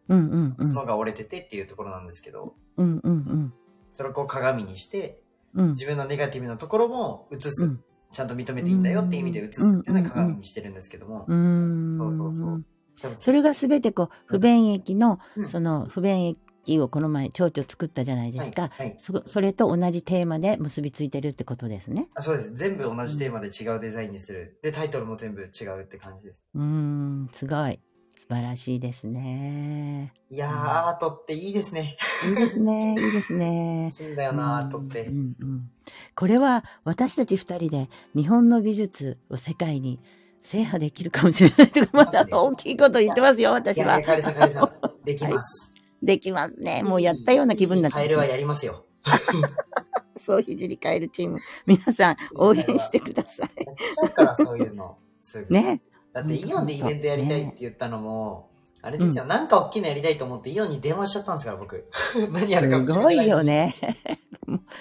うんうんうん。角が折れててっていうところなんですけど、うんうんうん。それをこう鏡にして、うん。自分のネガティブなところも映す。うんちゃんと認めていいんだよっていう意味で映すっていうのは鏡にしてるんですけどもう。ん。そうそうそう。多分それがすべてこう、不便益の、うんその不便益をこの前、蝶々作ったじゃないですか。はいはいそそれと同じテーマで結びついてるってことですね。あそうです。全部同じテーマで違うデザインにする。で、タイトルも全部違うって感じです。うーん、すごい。素晴らしいですね。いやー、うんアートっていいですね。いいですね、いいですね欲。しいんだよな、アートってう。んうんこれは私たち二人で日本の美術を世界に制覇できるかもしれないとか、まだ大きいこと言ってますよ、い私はやいや、。カエルさん、カエルさん、できます。できますね。もうやったような気分になってカエルはやりますよ。そう、ひじりカエルチーム。皆さん、応援してくださやっちゃうから、そういうの。すぐ。い。ね。だって、イオンでイベントやりたいって言ったのも、あれですよ、なんか大きいのやりたいと思ってイオンに電話しちゃったんですから、僕。何やするか決めてごないよね。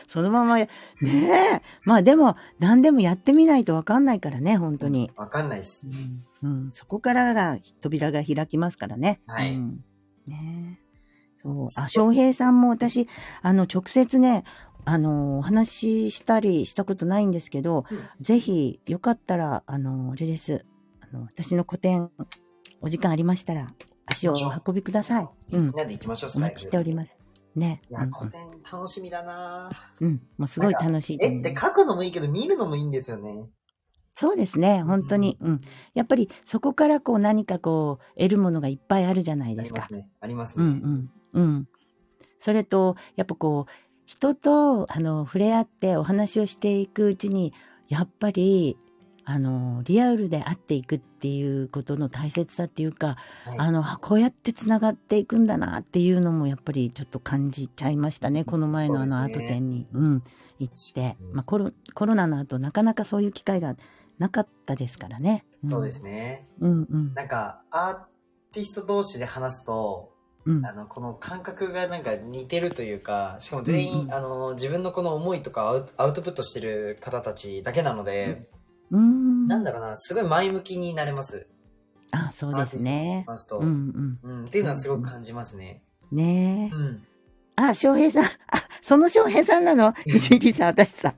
そのまま、ねえ。まあでも、何でもやってみないとわかんないからね、本当に。わかんないっす。うん、うんそこからが扉が開きますからね。はいうんねえそう。あ、翔平さんも私、あの、直接ね、あの、お話ししたりしたことないんですけど、うんぜひ、よかったら、あの、あれです。あの、私の個展、お時間ありましたら、足をお運びください。うんみん。なで行きましょう、スお待ちしております。ね。いや、うん古典楽しみだなうん。もうすごい楽しいと思う。絵って書くのもいいけど、見るのもいいんですよね。そうですね、本当に。うん。やっぱりそこからこう何かこう得るものがいっぱいあるじゃないですかあります。ね。ありますうね。んうん。うん。それと、やっぱこう、人と、あの、触れ合ってお話をしていくうちに、やっぱり、あの、リアルで会っていくっていうことの大切さっていうか、はいあの、あこうやってつながっていくんだなっていうのもやっぱりちょっと感じちゃいましたね。この前のあのアート展に、うん、行って。うんまあコロ、コロナの後なかなかそういう機会がなかったですからね。んそうですね。うんうん。なんか、アーティスト同士で話すと、うんあの、この感覚がなんか似てるというか、しかも全員、うんうんあの、自分のこの思いとかアウトアウトプットしてる方たちだけなので、うん。なんだろうな、すごい前向きになれます。あ、そうですね。話すと。ううん、んうん。っていうのはすごく感じますね。ねえ。うん。あ、翔平さん。あ、その翔平さんなの？石井さん、私さ。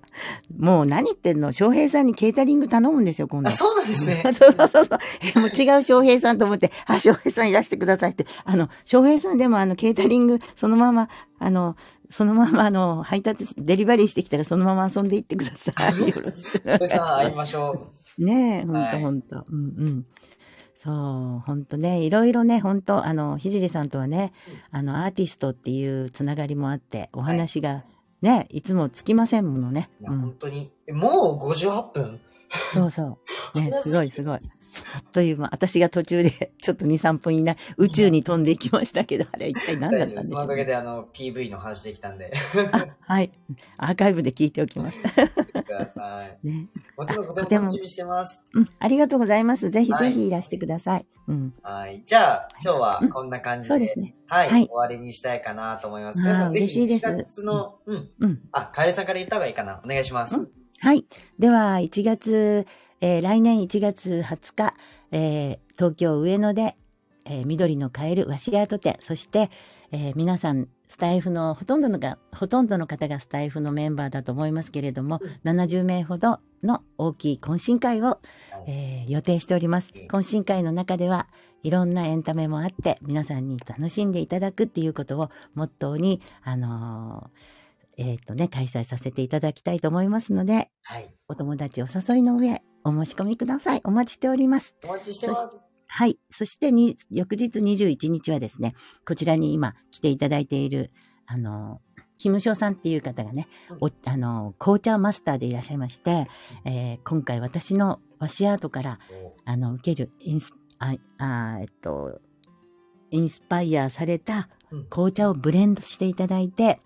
もう何言ってんの？翔平さんにケータリング頼むんですよ、今度。あ、そうなんですね。そうそうそうそう。えもう違う翔平さんと思って、あ、翔平さんいらしてくださいって。あの、翔平さんでもあの、ケータリング、そのまま、あの、そのままあの、配達し、デリバリーしてきたらそのまま遊んでいってください。よろしくお願いしそしたら会いまましょす。ねえ、ほんとはいほんと。うんうん。そう、ほんとね、いろいろね、ほんと、あの、ひじりさんとはね、あの、アーティストっていうつながりもあって、お話が、ね、いつもつきませんものね。う。ん本当に。えもう58分？そうそう。ね、すごいすごい。あっという間、私が途中で ちょっと2、3分以内、宇宙に飛んでいきましたけど、あれ一体何だったんでしそのおかげょうね。であの、PV の話できたんで。あ、はい。アーカイブで聞いておきます。ください。ね。もちろんとても楽しみにしてます。うん、ありがとうございます。ぜひはいぜひいらしてください。うん。はい。じゃあ、今日はこんな感じで、そうですね。はい、はい終わりにしたいかなと思います。皆さんぜひ1嬉しいです月の、うん。うん。あ、カエルさんから言った方がいいかな。お願いします。うんはい。では、1月、えー来年1月20日、えー東京上野で、えー緑のカエル和紙アート展、そして、えー皆さん、スタイフのほとんどのが、ほとんどの方がスタイフのメンバーだと思いますけれども、70名ほどの大きい懇親会を、えー予定しておりますうん。懇親会の中では、いろんなエンタメもあって、皆さんに楽しんでいただくっていうことをモットーに、あのーえっ、とね、開催させていただきたいと思いますので、はい。お友達お誘いの上、お申し込みください。お待ちしております。お待ちしてます。はい。そしてに、翌日21日はですね、こちらに今来ていただいている、あの、キムショウさんっていう方がね、おあの、紅茶マスターでいらっしゃいまして、えー今回私の和紙アートから、あの、受けるインス、あ、あえっと、インスパイアされたうん紅茶をブレンドしていただいて、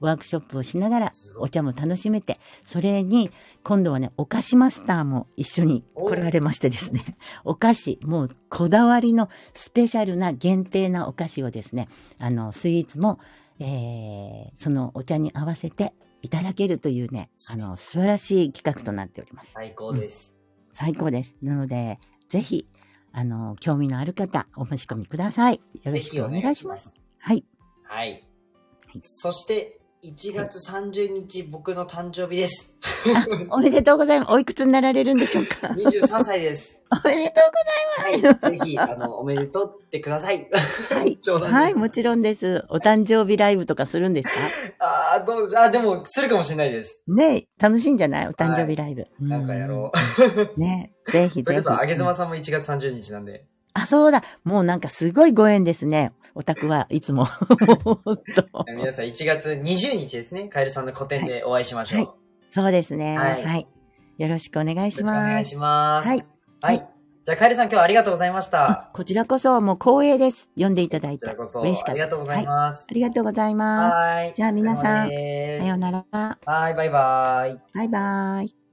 ワークショップをしながらお茶も楽しめて、それに今度はね、お菓子マスターも一緒に来られましてですね、お菓子、もうこだわりのスペシャルな限定なお菓子をですね、あの、スイーツも、えーそのお茶に合わせていただけるというね、あの、素晴らしい企画となっております。最高です。最高です。なので、ぜひ、あの、興味のある方、お申し込みください。よろしくお願いします。。はい。はい。そして、1月30日、僕の誕生日です。おめでとうございます。おいくつになられるんでしょうか？23歳です。おめでとうございます。ぜひ、あの、おめでとうってください。はい。はい、もちろんです。お誕生日ライブとかするんですか？ああ、どうあ、でも、するかもしれないです。ねえ楽しいんじゃない？お誕生日ライブ。なんかやろう。ねえぜひぜひ。あげずまさんも1月30日なんで。あ、そうだ。もうなんかすごいご縁ですね。お宅はいつも。皆さん1月20日ですね。カエルさんの個展でお会いしましょう。はいそうですね。ははいい。よろしくお願いよろしくおします。願いします。はい。はい。じゃあ、カエルさん今日はありがとうございました。こちらこそもう光栄です。読んでいただいて。こちらこそ、嬉しかったありがとうございはい。ますあ。りがとうございます。はい。じゃあ皆さんさようなら。はい、バイバイ。バイバイ。